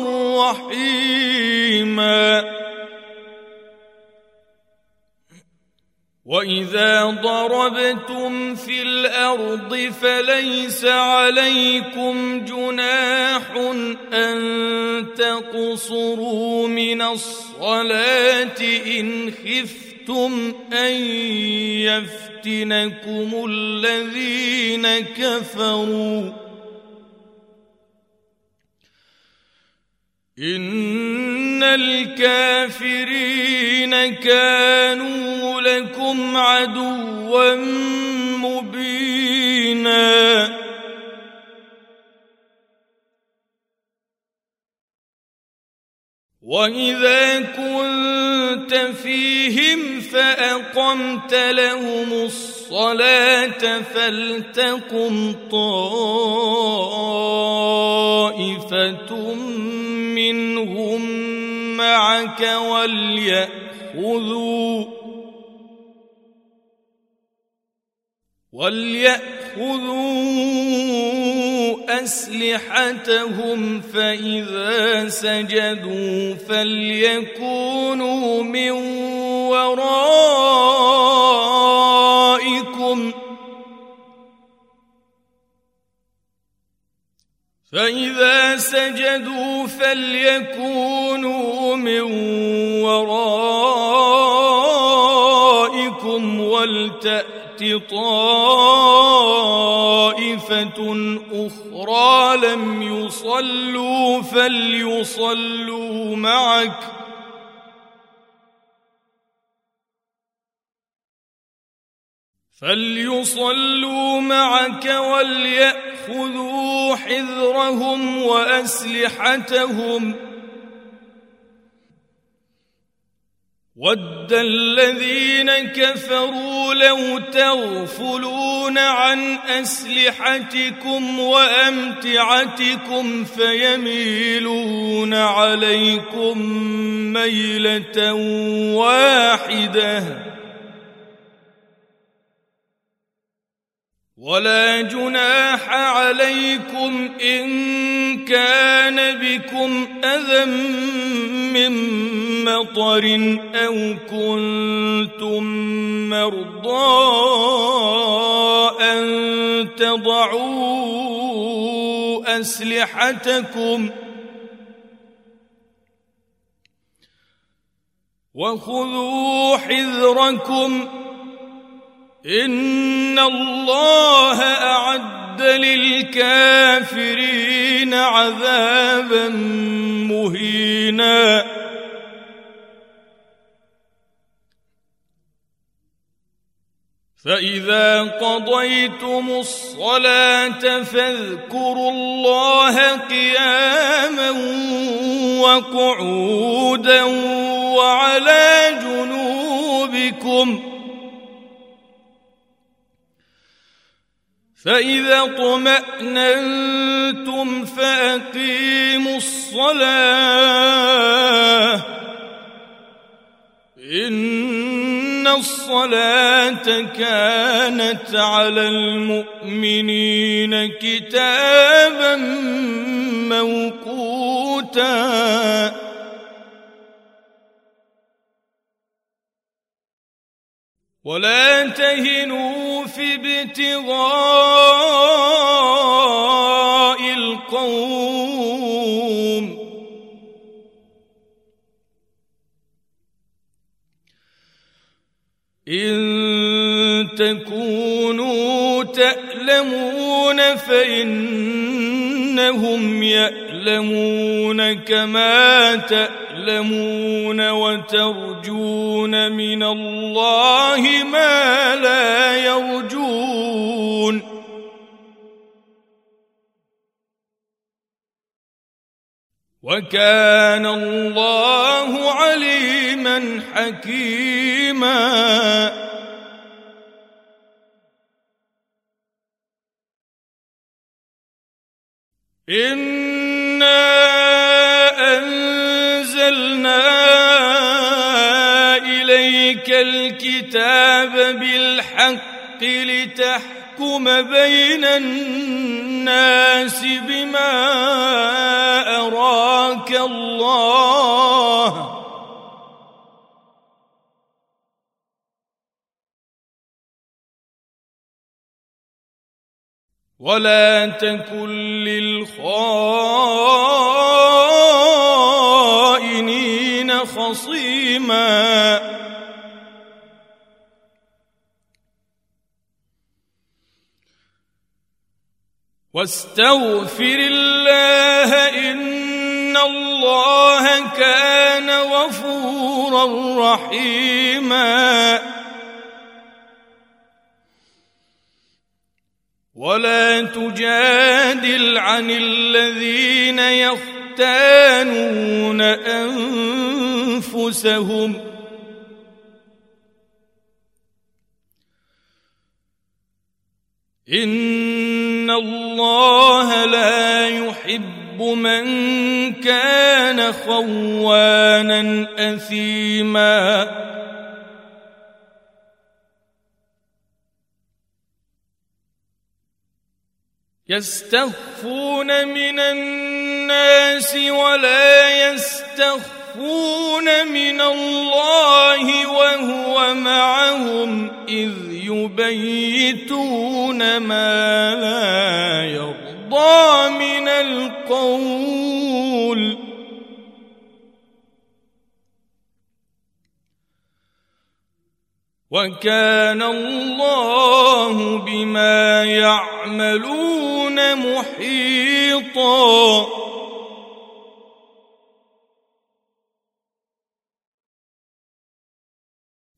رحيما. واذا ضربتم في الأرض فليس عليكم جناح ان تقصروا من الصلاه ان خفتم ان يفتنكم الذين كفروا إن الكافرين كانوا لكم عدوا مبينا. وإذا كنت فيهم فأقمت لهم الصلاه فلتقم طائفة منهم معك وليأخذوا وليأخذوا أسلحتهم فإذا سجدوا فليكونوا من ورائكم فإذا سجدوا فليكونوا من ورائكم ولتأت طائفة أخرى لم يصلوا فليصلوا معك فليصلوا معك وليأخذوا حذرهم وأسلحتهم ۖ. ود الذين كفروا لو تغفلون عن أسلحتكم وأمتعتكم فيميلون عليكم ميلة واحدة. ولا جناح عليكم إن كان بكم أذى من مطر أو كنتم مرضى أن تضعوا أسلحتكم وخذوا حذركم ان الله اعد للكافرين عذابا مهينا. فاذا قضيتم الصلاه فاذكروا الله قياما وقعودا وعلى جنوبكم فإذا اطمأننتم فأقيموا الصلاة. إن الصلاة كانت على المؤمنين كتابا موقوتا. ولا تهنوا في ابتغاء القوم. إن تكونوا تألمون فإنهم يألمون كما تألمون تعلمون وترجون من الله ما لا يرجون. وكان الله عليما حكيما. إِنَّا إليك الكتاب بالحق لتحكم بين الناس بما أراك الله. ولا تكن للخائنين خصيما واستغفر الله إن الله كان غفورا رحيما. ولا تجادل عن الذين يختانون أنفسهم إن الله لا يحب من كان خوانا أثيما. يستخفون من الناس ولا يستخفون من الله وهو معهم إذ يبيتون ما لا يرضى من القول وكان الله بما يعملون محيطا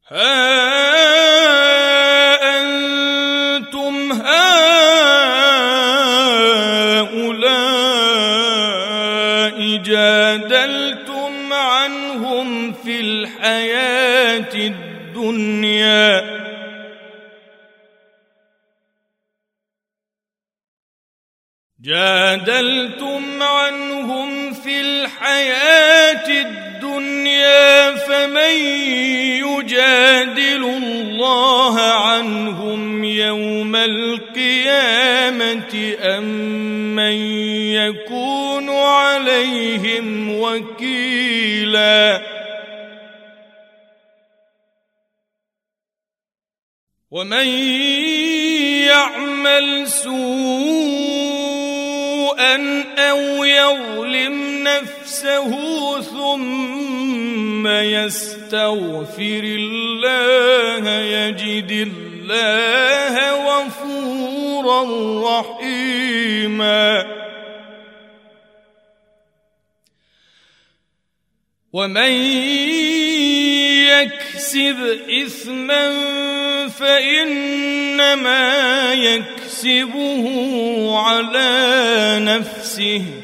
ها أنتم هؤلاء جادلتم عنهم في الدنيا الدنيا. جادلتم عنهم في الحياة الدنيا. فمن يجادل الله عنهم يوم القيامة أم من يكون عليهم وكيلاً. ومن يعمل سوءا أو يظلم نفسه ثم يستغفر الله يجد الله غفورا رحيما. ومن يكسب إثما فإنما يكسبه على نفسه.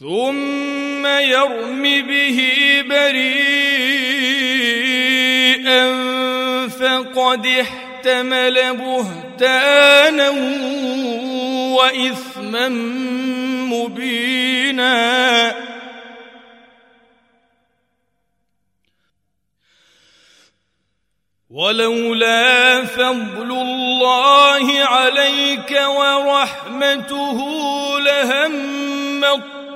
ثم يرم به بريئا فقد احتمل بهتانا وإثما مبينا. ولولا فضل الله عليك ورحمته لهم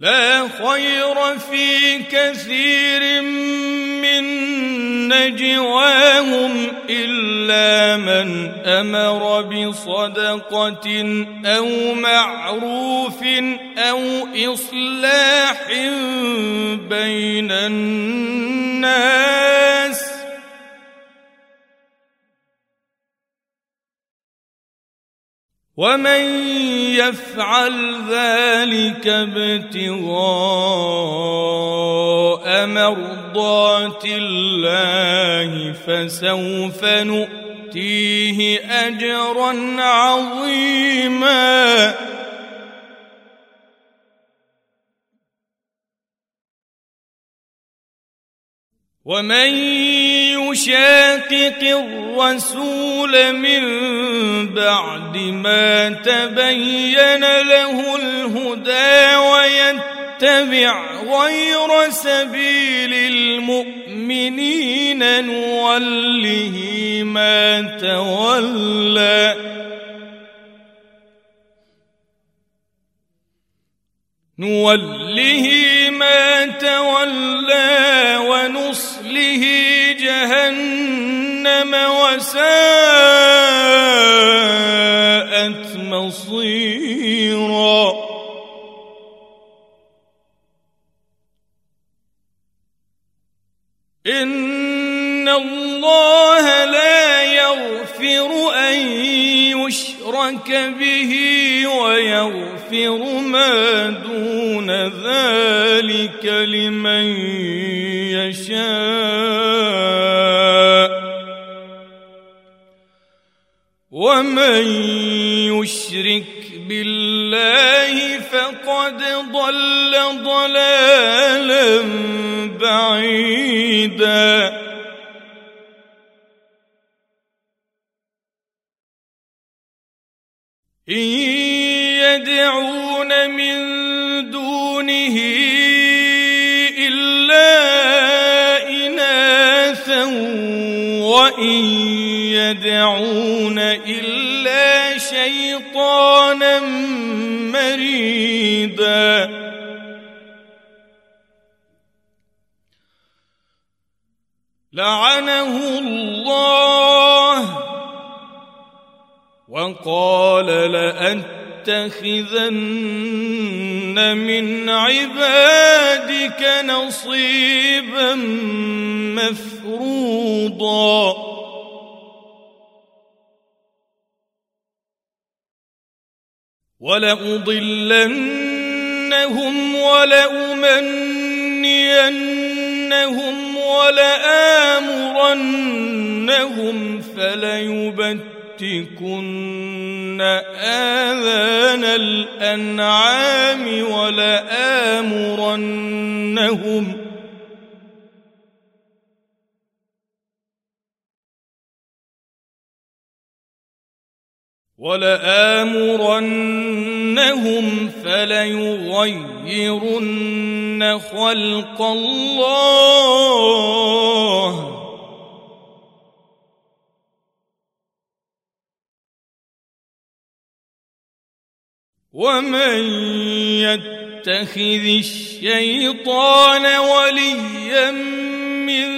لا خير في كثير من نجواهم إلا من أمر بصدقة أو معروف أو إصلاح بين الناس. ومن يفعل ذلك ابتغاء مرضات الله فسوف نؤتيه اجرا عظيما ومن يشاقق الرسول من بعد ما تبين له الهدى ويتبع غير سبيل المؤمنين نوله ما تولى. نوله ما تولى ونصله جهنم وساءت مصيرا. إن الله لا يشرك به ويغفر ما دون ذلك لمن يشاء ومن يشرك بالله فقد ضل ضلالا بعيدا إن يدعون من دونه إلا إناثا وإن يدعون إلا شيطانا مريدا لعنه الله وقال لأتخذن من عبادك نصيبا مفروضا. ولأضلنهم ولأمنينهم ولآمرنهم فليبتكن آذان الأنعام ولآمرنهم ولآمرنهم فليغيرن خلق الله ومن يتخذ الشيطان وليا من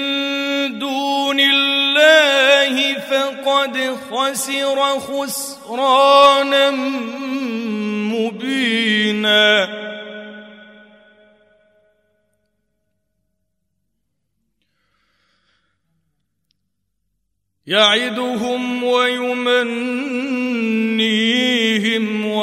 دون الله فقد خسر خسرانا مبينا. يعدهم ويمنيهم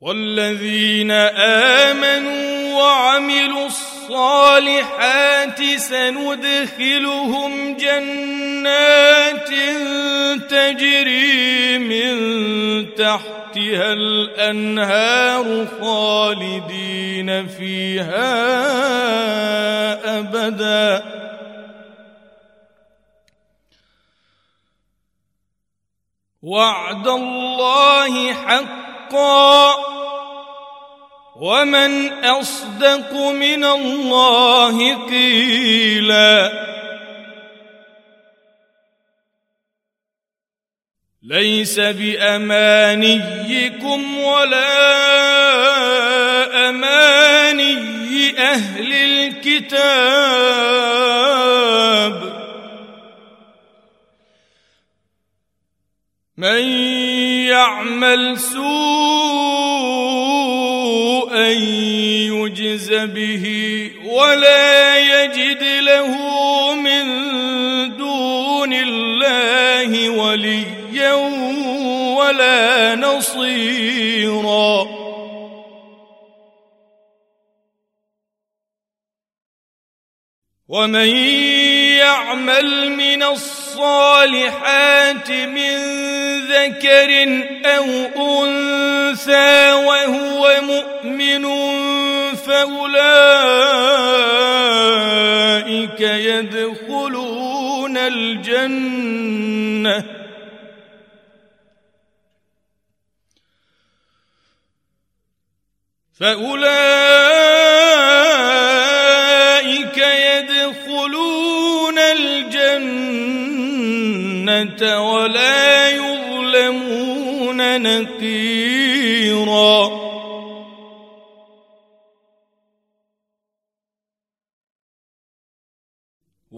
والذين آمنوا وعملوا الصالحات سندخلهم جنات تجري من تحتها الأنهار خالدين فيها أبدا. وعد الله حقا. ومن اصدق من الله قيلا ليس بامانيكم ولا اماني أهل الكتاب من يعمل سوء يجز به ولا يجد له من دون الله وليا ولا نصيرا. ومن يعمل من الصالحات من ذكر أو أنثى وهو مؤمن فأولئك يدخلون الجنة. فأولئك يدخلون الجنة ولا يظلمون نقيرا.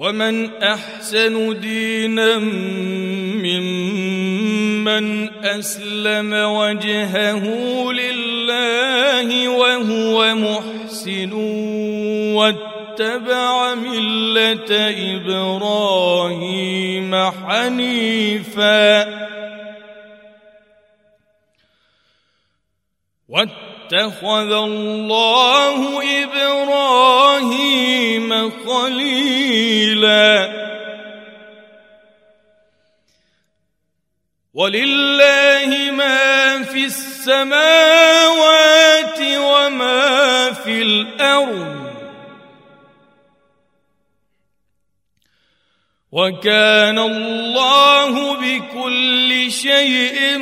ومن أحسن دينا ممن أسلم وجهه لله وهو محسن واتبع ملة إبراهيم حنيفا. اتخذ الله إبراهيم خليلا. ولله ما في السماوات وما في الأرض. وكان الله بكل شيء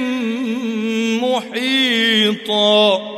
محيطا.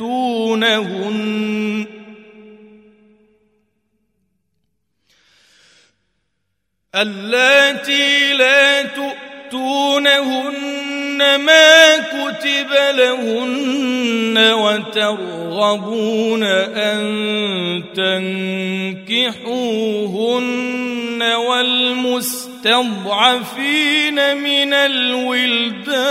تؤتونهن اللاتي لا تؤتونهن ما كتب لهن وترغبون أن تنكحوهن والمستضعفين من الولدان.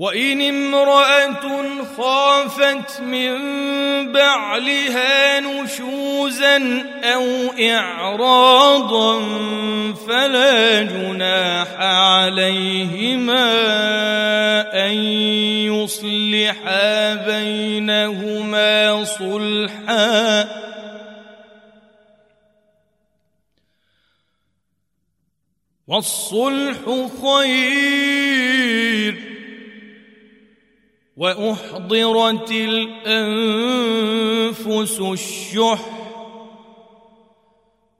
وإن امرأة خافت من بعلها نشوزا أو إعراضا فلا جناح عليهما أن يصلحا بينهما صلحا. والصلح خير وأحضرت الأنفس الشح.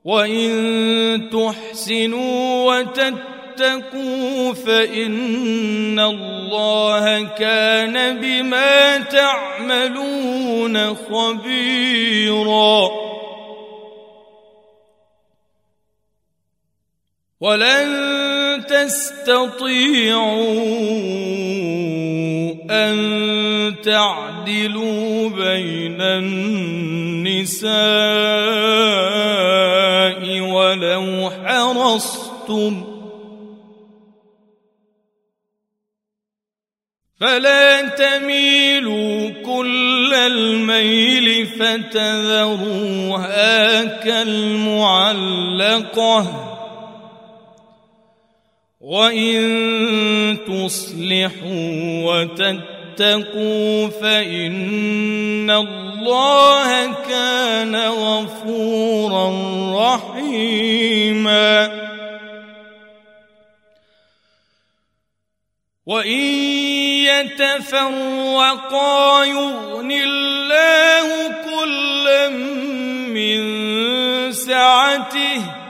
وإن تحسنوا وتتقوا فإن الله كان بما تعملون خبيرا. ولن تستطيعوا أن تعدلوا بين النساء ولو حرصتم فلا تميلوا كل الميل فتذروها كالمعلقة وان تصلحوا وتتقوا فان الله كان غفورا رحيما وان يتفرقا يغن الله كلا من سعته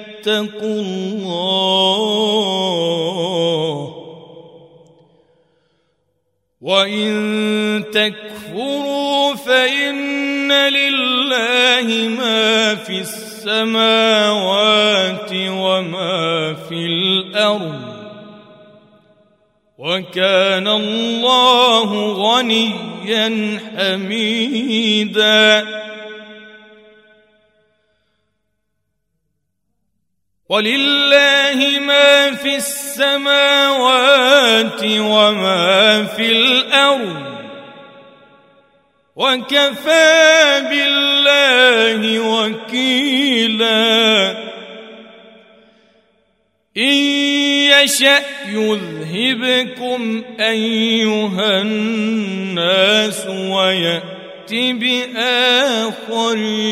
الله. وان تكفروا فان لله ما في السماوات وما في الأرض وكان الله غنيا حميدا ولله ما في السماوات وما في الأرض وكفى بالله وكيلا إن يشأ يذهبكم أيها الناس ويات بآخرين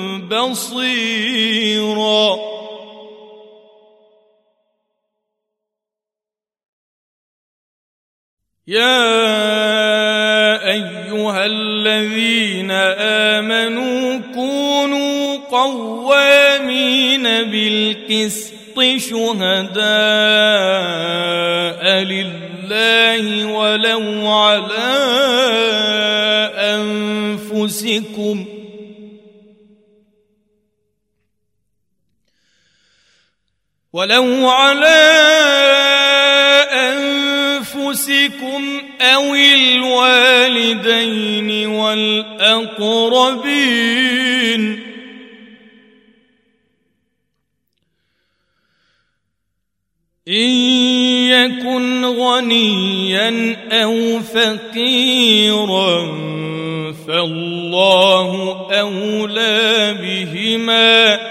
بصيرا. يا أيها الذين آمنوا كونوا قوامين بالقسط شهداء لله ولو على أنفسكم ولو على أنفسكم أو الوالدين والأقربين. إن يكن غنيا أو فقيرا فالله أولى بهما.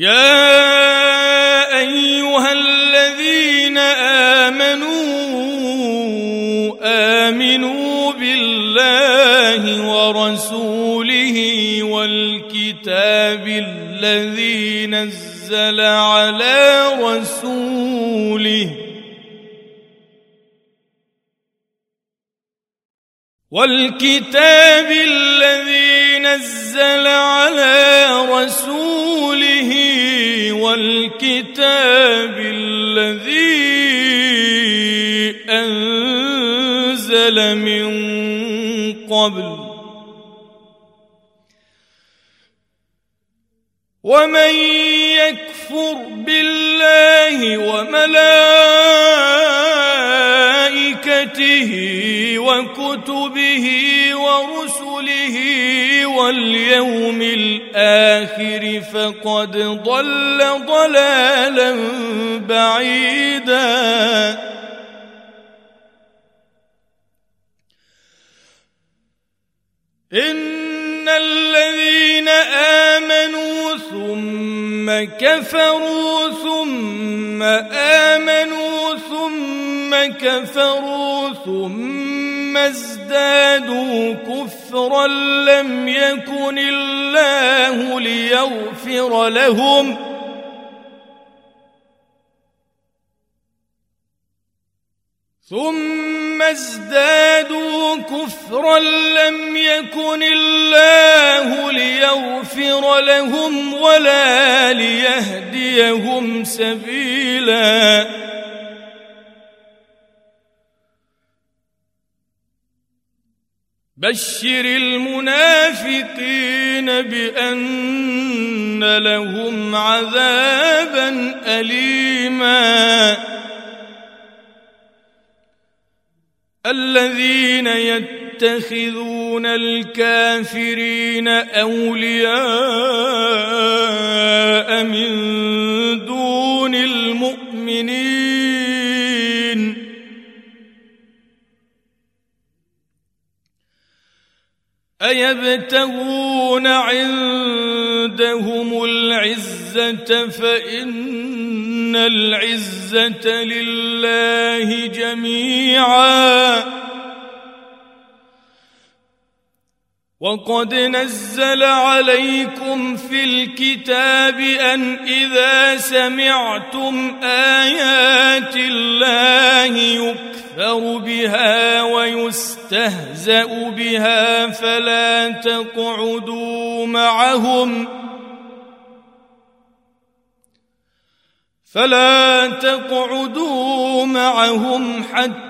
يا أيها الذين آمنوا آمنوا بالله ورسوله والكتاب الذي نزل على رسوله والكتاب الذي نزل على رسوله والكتاب الذي أنزل من قبل. ومن يكفر بالله وملائكته وكتبه ورسله واليوم الآخر فقد ضل ضلالا بعيدا. ان الذين امنوا ثم كفروا ثم امنوا ثم كفروا ثم ازدادوا كفرا لم يكن الله ليغفر لهم. ثم ازدادوا كفرا لم يكن الله ليغفر لهم ولا ليهديهم سبيلا. بشر المنافقين بأن لهم عذابا اليما. الذين يتخذون الكافرين أولياء من أيبتغون عندهم العزة فإن العزة لله جميعا وقد نزل عليكم في الكتاب أن إذا سمعتم آيات الله يكفر بها ويستهزأ بها فلا تقعدوا معهم فلا تقعدوا معهم حتى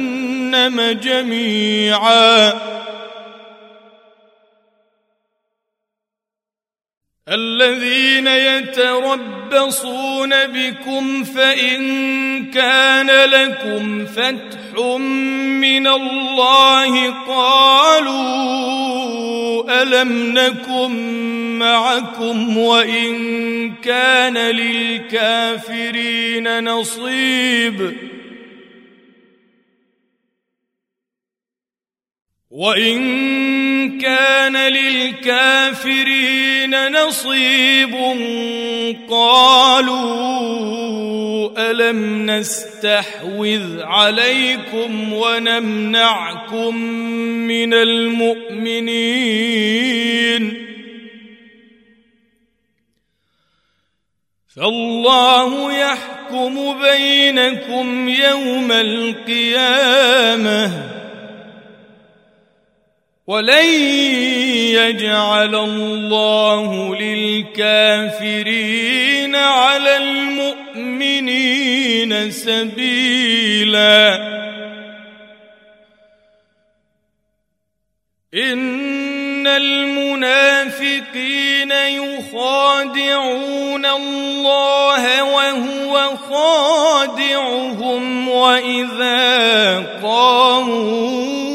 جميعا. الذين يتربصون بكم فإن كان لكم فتح من الله قالوا ألم نكن معكم وإن كان للكافرين نصيب. وان كان للكافرين نصيب قالوا الم نستحوذ عليكم ونمنعكم من المؤمنين فالله يحكم بينكم يوم القيامه ولن يجعل الله للكافرين على المؤمنين سبيلا. إن المنافقين يخادعون الله وهو خادعهم وإذا قاموا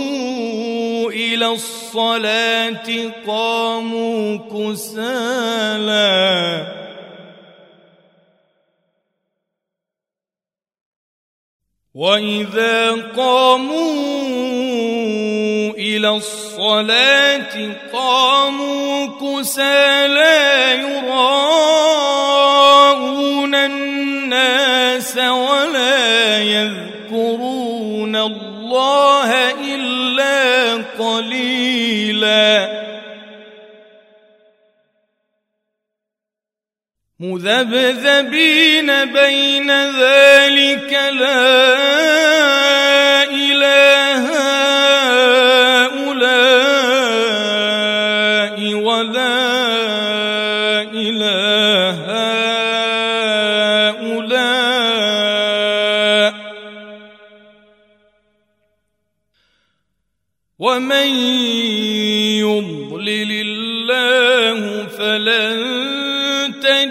إلى الصلاة قاموا كسالى وإذا قاموا إلى الصلاة قاموا كسالى يراءون الناس ولا يذكرون الله قليلا مذبذبين بين ذلك لا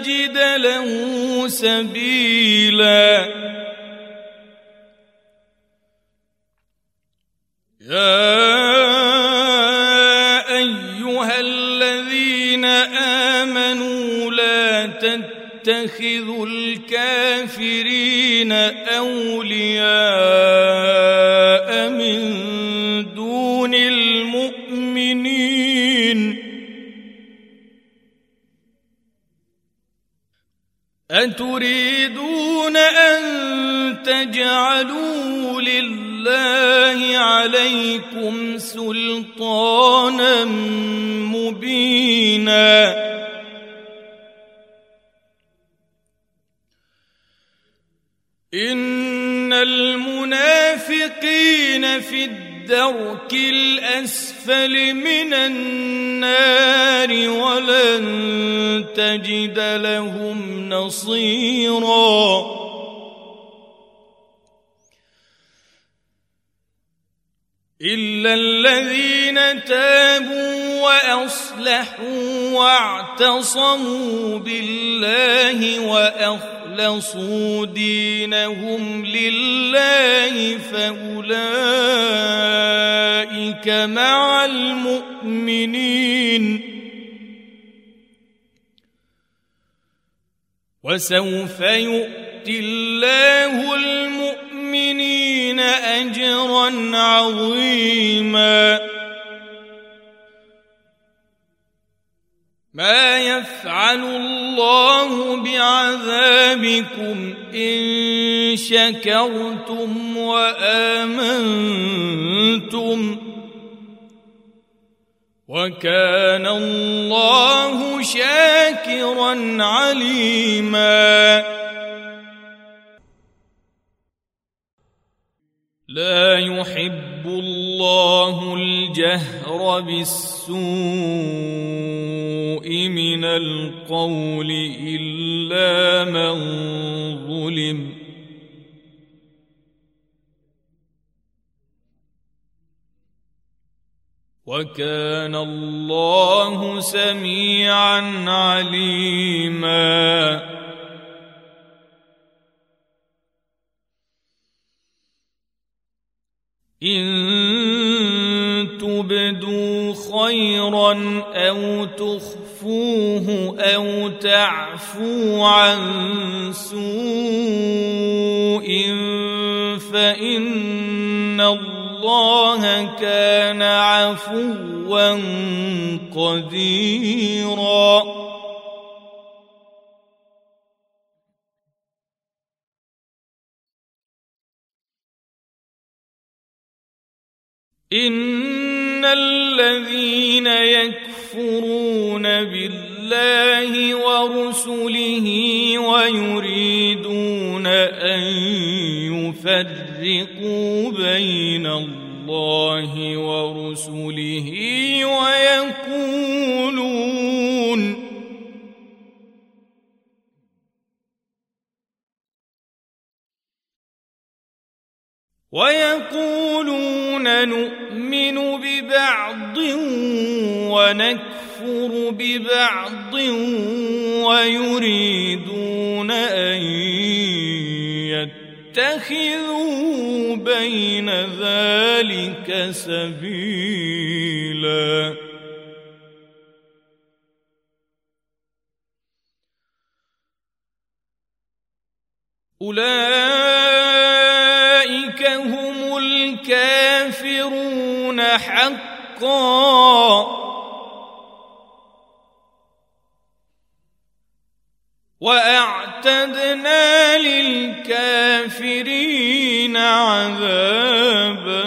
تجد له سبيلا. يا أيها الذين آمنوا لا تتخذوا الكافرين أولياء. أتريدون أن تجعلوا لله عليكم سلطانا مبينا إن المنافقين في الدرك الأسفل من النار ولن تجد لهم نصيرا. إلا الذين تابوا وأصلحوا واعتصموا بالله وأخلصوا دينهم لله فأولئك مع المؤمنين. وسوف يؤتي الله المؤمنين أجرا عظيما. ما يفعل الله بعذابكم إن شكرتم وآمنتم وكان الله شاكرا عليما لا يحب الله الجهر بالسوء من القول إلا من ظلم. وكان الله سميعا عليما. إن تبدوا خيرا أو تخفوه أو تعفو عن سوء فإن الله كان عفوا قديرا إن الذين يكفرون بالله الله ورسله ويريدون ان يفرقوا بين الله ورسله ويقولون ويقولون نؤمن ببعض ونكفر ببعض ويريدون أن يتخذوا بين ذلك سبيلا. أولئك حقا. وأعتدنا للكافرين عذابا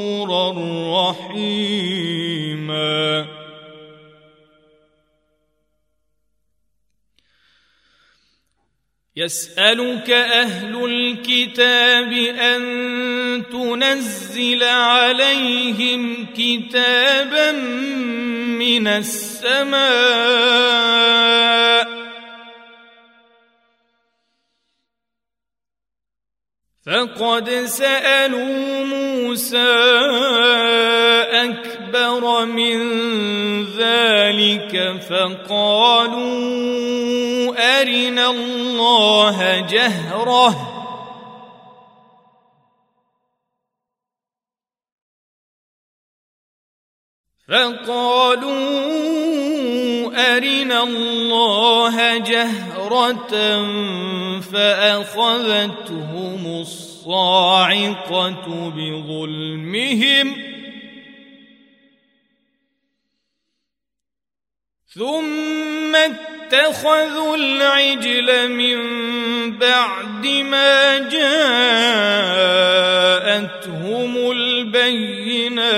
رحيما. يسألك أهل الكتاب أن تنزل عليهم كتابا من السماء. فقد سالوا موسى أكبر من ذلك فقالوا أرنا الله جهرة. فقالوا أرنا الله جهرة فأخذتهم الصاعقة بظلمهم. ثم اتخذوا العجل من بعد ما جاءتهم البينات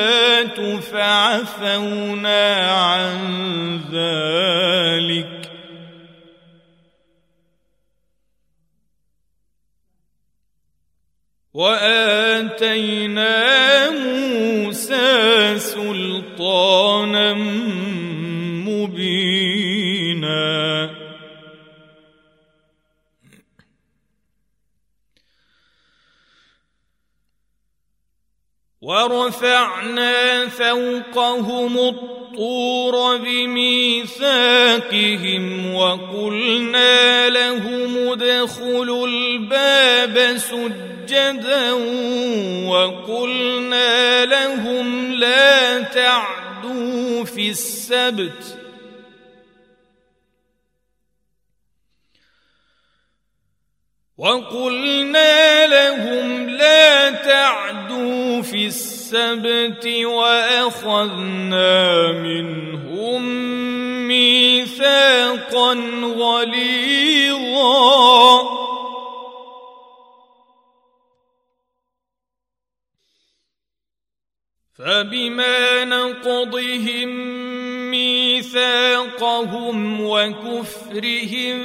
فعفونا عن ذلك. وآتينا موسى سلطانا ورفعنا فوقهم الطور بميثاقهم وقلنا لهم ادخلوا الباب سجدا وقلنا لهم لا تعدوا في السبت وقلنا لهم لا تعدوا في السبت وأخذنا منهم ميثاقا غليظا. فبما نقضهم ميثاقهم وكفرهم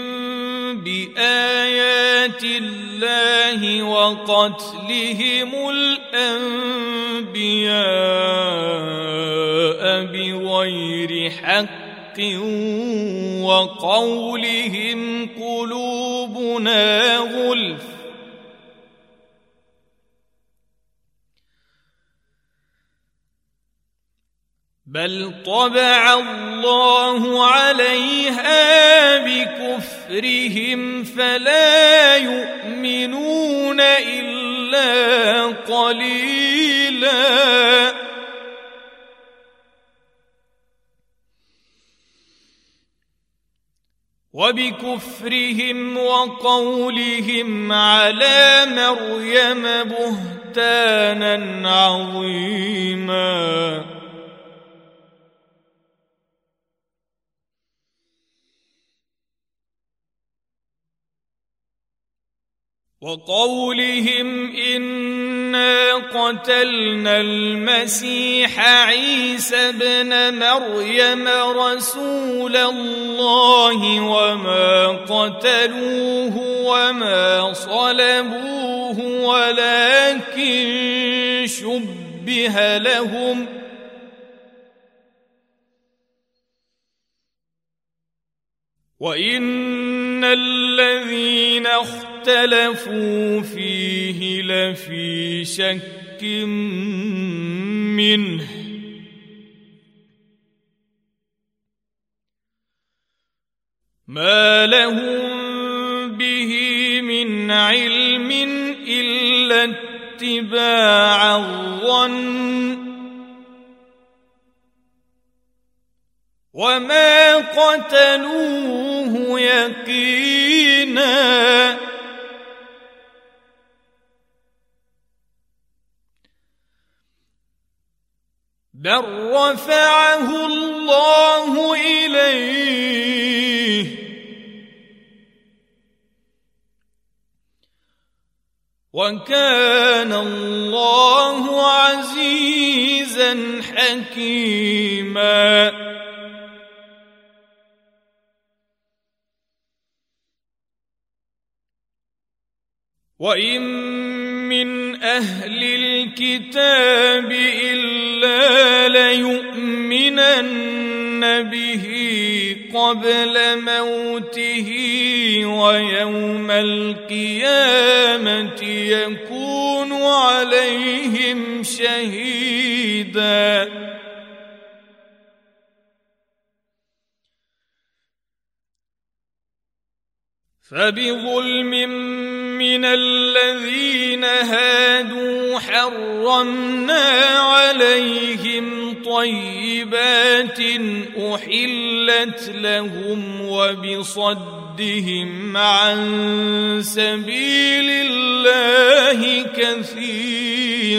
بآيات الله وقتلهم الأنبياء بغير حق وقولهم قلوبنا غلف بل طبع الله عليها بكفرهم فلا يؤمنون إلا قليلا. وبكفرهم وقولهم على مريم بهتانا عظيما. وقولهم إنا قتلنا المسيح عيسى ابن مريم رسول الله وما قتلوه وما صلبوه ولكن شبه لهم وإن الذين اختاروا اختلفوا فيه لفي شك منه. ما لهم به من علم إلا اتباع الظن. وما قتلوه يقينا. بل رفعه الله اليه وكان الله عزيزا حكيما وان من أهل الكتاب الا ليؤمنن به قبل موته ويوم القيامه يكون عليهم شهيدا فبظلم من الذين هادوا حرمنا عليهم طيبات أحلت لهم وبصدهم عن سبيل الله كثيرا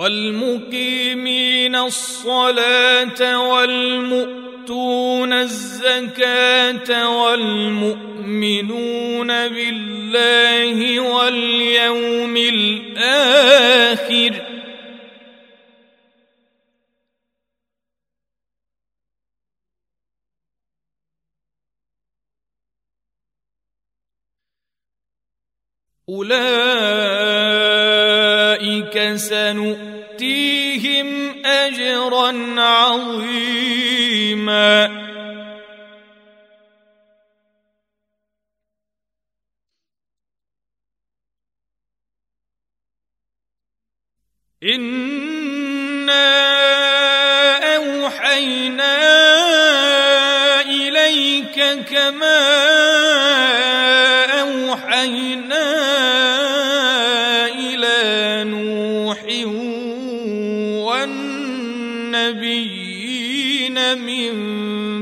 والمقيمين الصلاة والمؤتون الزكاة والمؤمنون بالله واليوم الآخر أولئك سنؤتيهم عظيما. انا اوحينا اليك كما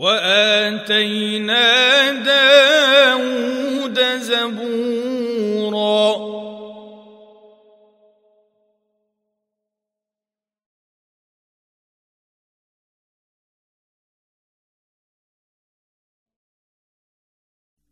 واتينا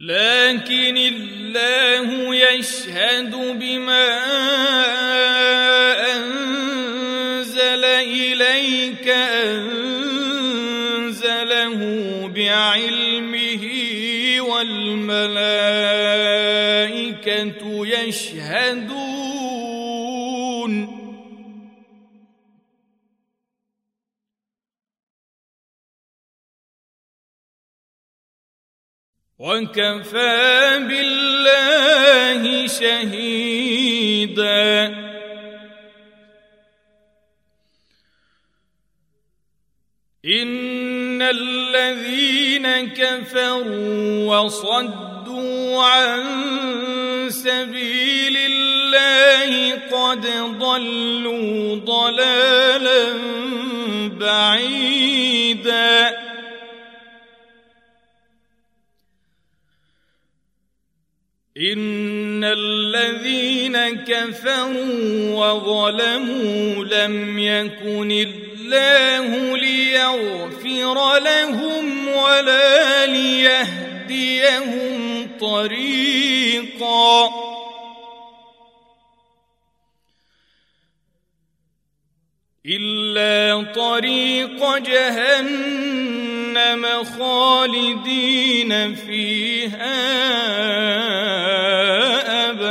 لكن الله يشهد بما أنزل إليك أنزله بعلمه والملائكة يشهدون. وكفى بالله شهيدا. إن الذين كفروا وصدوا عن سبيل الله قد ضلوا ضلالا بعيدا. ان الذين كفروا وظلموا لم يكن الله ليغفر لهم ولا ليهديهم طريقا الا طريق جهنم خالدين فيها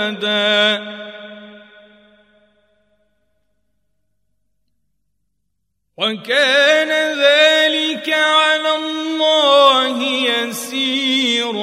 أبدا. وكان ذلك على الله يسيرا.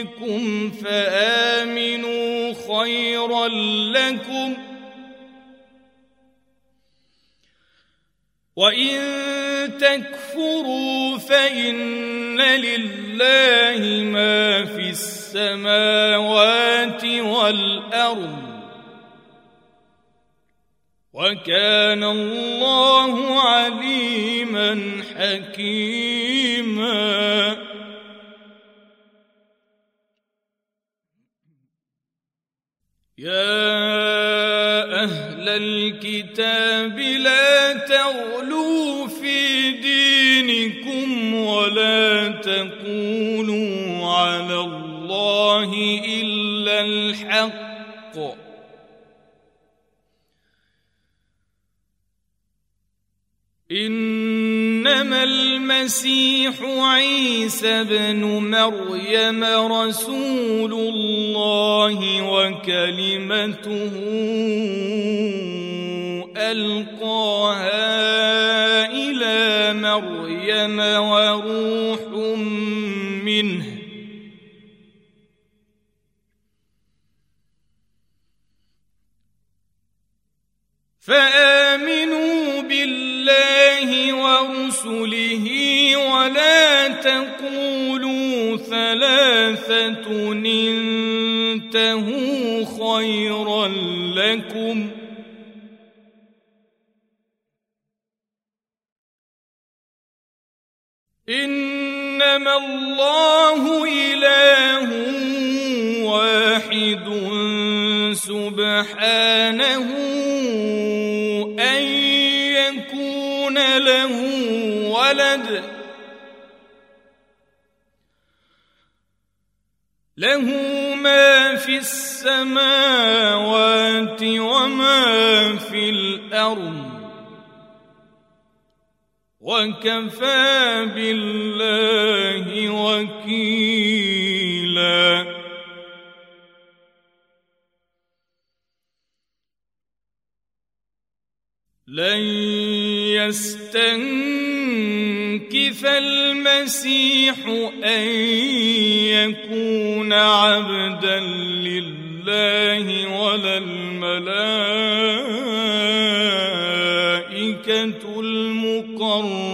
ربكم فآمنوا خيرا لكم وإن تكفروا فإن لله ما في السماوات والأرض وكان الله عليما حكيما أهل الكتاب لا تغلوا في دينكم ولا تقولوا على الله إلا الحق. إنما المسيح عيسى بن مريم رسول الله وكلمته ألقاها إلى مريم وروح منه. فآمنوا بالله ورسله ولا تقولوا ثلاثة انتهوا خيرا لكم. إنما الله إله واحد سبحانه أن يكون له ولد. له ما في السماوات وما في الأرض. وكفى بالله وكيلا. لن يستنكف المسيح أن يكون عبدا لله ولا الملائكة المقربون.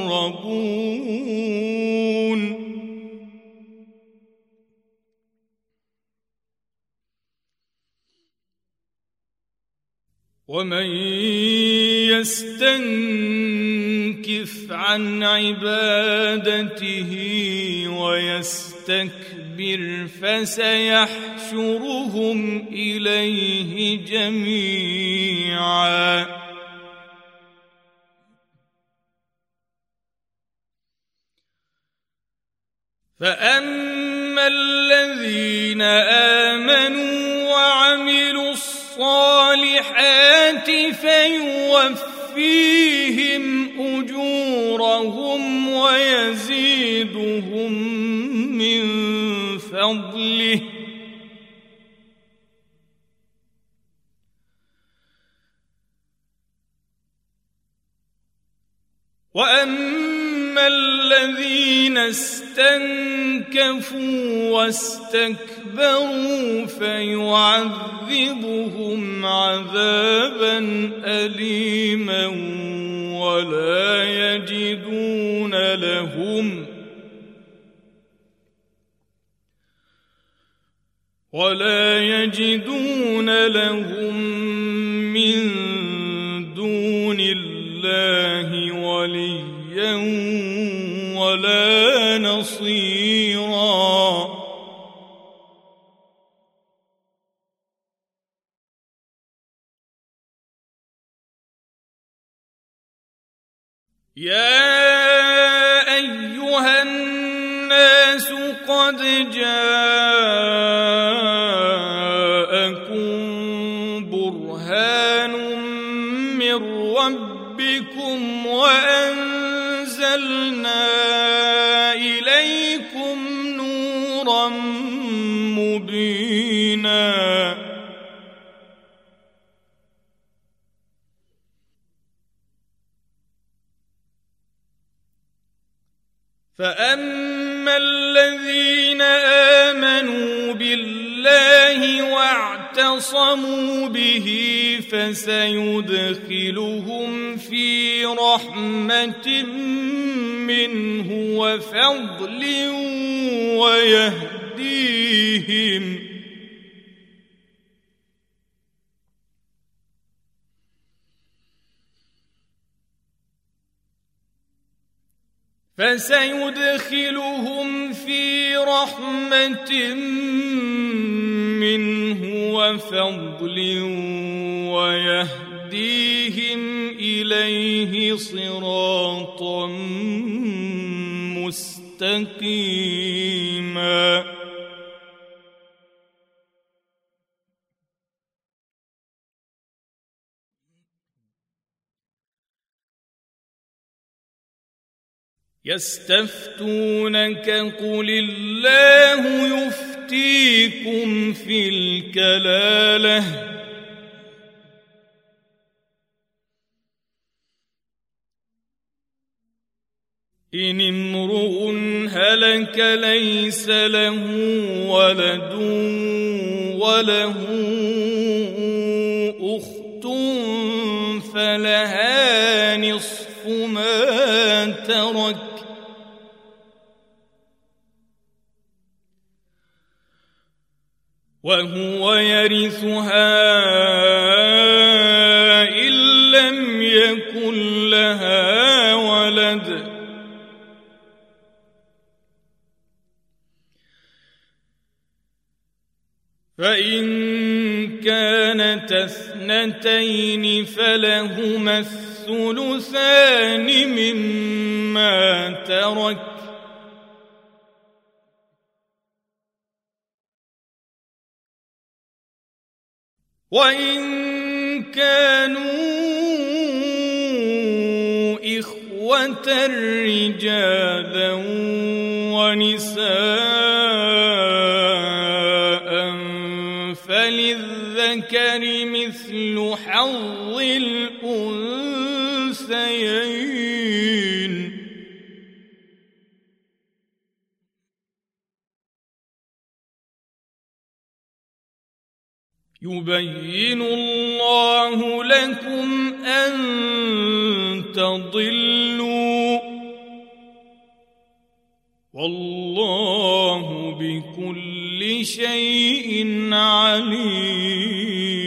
ومن يستنكف عن عبادته ويستكبر فسيحشرهم إليه جميعا. فاما الذين امنوا وعملوا الصالحات فيوفيهم أجورهم ويزيدهم من فضله. وأما الذين استنكفوا واستكبروا فيعذبهم عذابا اليما ولا يجدون لهم ولا يجدون لهم من ولا نصيرا يا ايها الناس قد جاءكم برهان من ربكم وانزلنا مبينا. فاما الذين امنوا بالله واعتصموا به فسيدخلهم في رحمه منه وفضل ويهديهم. فسيدخلهم في رحمة منه وفضل ويهديهم. إليه صراطا مستقيما. يستفتونك قل الله يفتيكم في الكلالة. إن امرؤ هلك ليس له ولد وله أخت فلها نصف ما ترك. وهو يرثها فإن كانت اثنتين فلهما الثلثان مما ترك. وإن كانوا إخوة رجالا ونساء فللذكر مثل حظ الأنثيين. يبين الله لكم أن تضلوا. والله بكل شيء عليم.